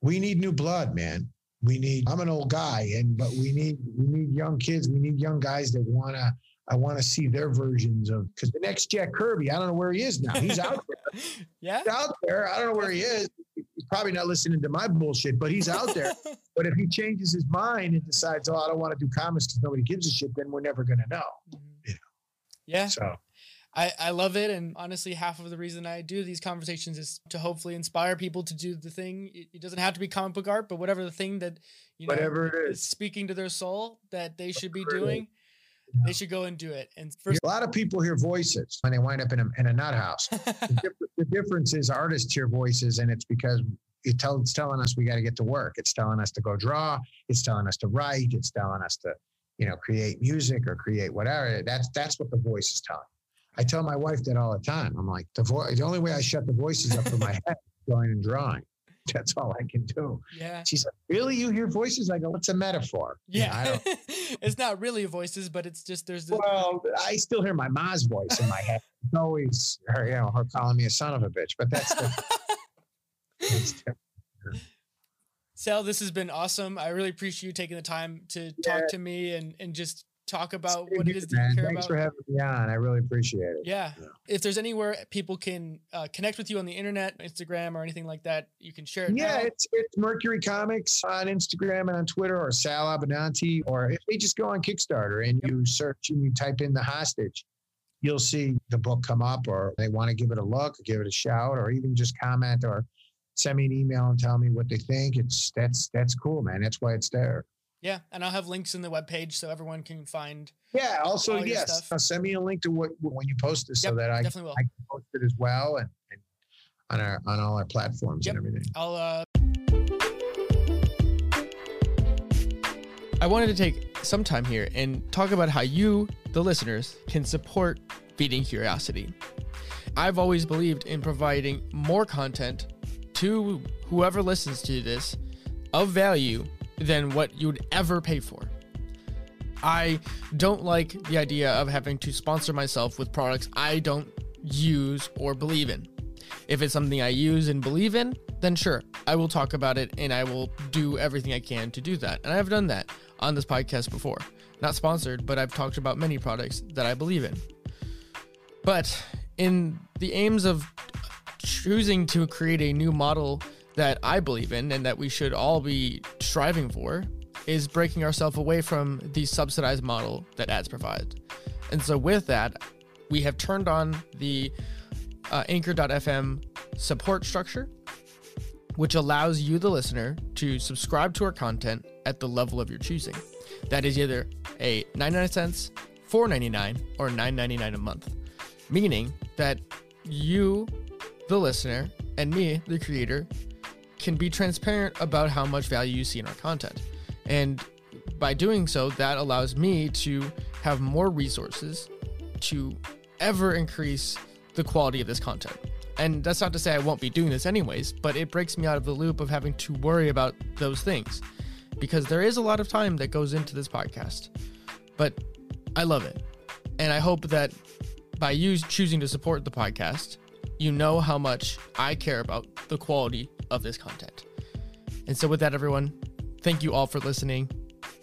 we need new blood, man. We need i'm an old guy and but we need we need young kids. We need young guys that want to i want to see their versions of because the next jack kirby i don't know where he is now. He's out there. Yeah. He's out there. I don't know where he is. He's probably not listening to my bullshit but he's out there. But if he changes his mind and decides oh i don't want to do comics because nobody gives a shit then we're never going to know. Mm-hmm. you know? yeah. So I, I love it. And honestly, half of the reason I do these conversations is to hopefully inspire people to do the thing. It, it doesn't have to be comic book art, but whatever the thing that, you know, whatever it is speaking to their soul that they should be doing, they should go and do it. And first, a lot of people hear voices when they wind up in a, in a nut house. the, the difference is artists hear voices, and it's because it tell, it's telling us we got to get to work. It's telling us to go draw. It's telling us to write. It's telling us to, you know, create music or create whatever. That's that's what the voice is telling. I tell my wife that all the time. I'm like, the, vo- the only way I shut the voices up in my head is going and drawing. That's all I can do. Yeah. She's like, really? You hear voices? I go, what's a metaphor? Yeah. it's not really voices, but it's just there's. The- well, I still hear my mom's voice in my head. It's always her, you know, her calling me a son of a bitch. But that's the. Sal, this has been awesome. I really appreciate you taking the time to talk yeah. to me and and just talk about Same what it is that you care Thanks about. for having me on. I really appreciate it. Yeah. yeah. If there's anywhere people can uh, connect with you on the internet, Instagram, or anything like that, you can share it. Yeah, now. it's it's Mercury Comics on Instagram and on Twitter, or Sal Abbinanti, or if they just go on Kickstarter and you search and you type in the hostage, you'll see the book come up, or they want to give it a look, or give it a shout, or even just comment or send me an email and tell me what they think. It's that's that's cool, man. That's why it's there. Yeah, and I'll have links in the webpage so everyone can find. Yeah. Also, yes, send me a link to what when you post this yep, so that I, I can post it as well and, and on our on all our platforms yep. and everything. I'll. uh I wanted to take some time here and talk about how you, the listeners, can support Feeding Curiosity. I've always believed in providing more content to whoever listens to this of value than what you would ever pay for. I don't like the idea of having to sponsor myself with products I don't use or believe in. If it's something I use and believe in, then sure, I will talk about it and I will do everything I can to do that. And I've done that on this podcast before. Not sponsored, but I've talked about many products that I believe in. But in the aims of choosing to create a new model that I believe in and that we should all be striving for is breaking ourselves away from the subsidized model that ads provide. And so, with that, we have turned on the uh, Anchor.fm support structure, which allows you, the listener, to subscribe to our content at the level of your choosing. That is either a 99 cents, 4.99, or 9.99 a month, meaning that you, the listener, and me, the creator, can be transparent about how much value you see in our content. And by doing so, that allows me to have more resources to ever increase the quality of this content. And that's not to say I won't be doing this anyways, but it breaks me out of the loop of having to worry about those things because there is a lot of time that goes into this podcast. But I love it. And I hope that by you choosing to support the podcast, you know how much I care about the quality of this content. And so, with that, everyone, thank you all for listening,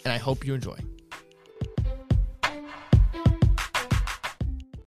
and I hope you enjoy.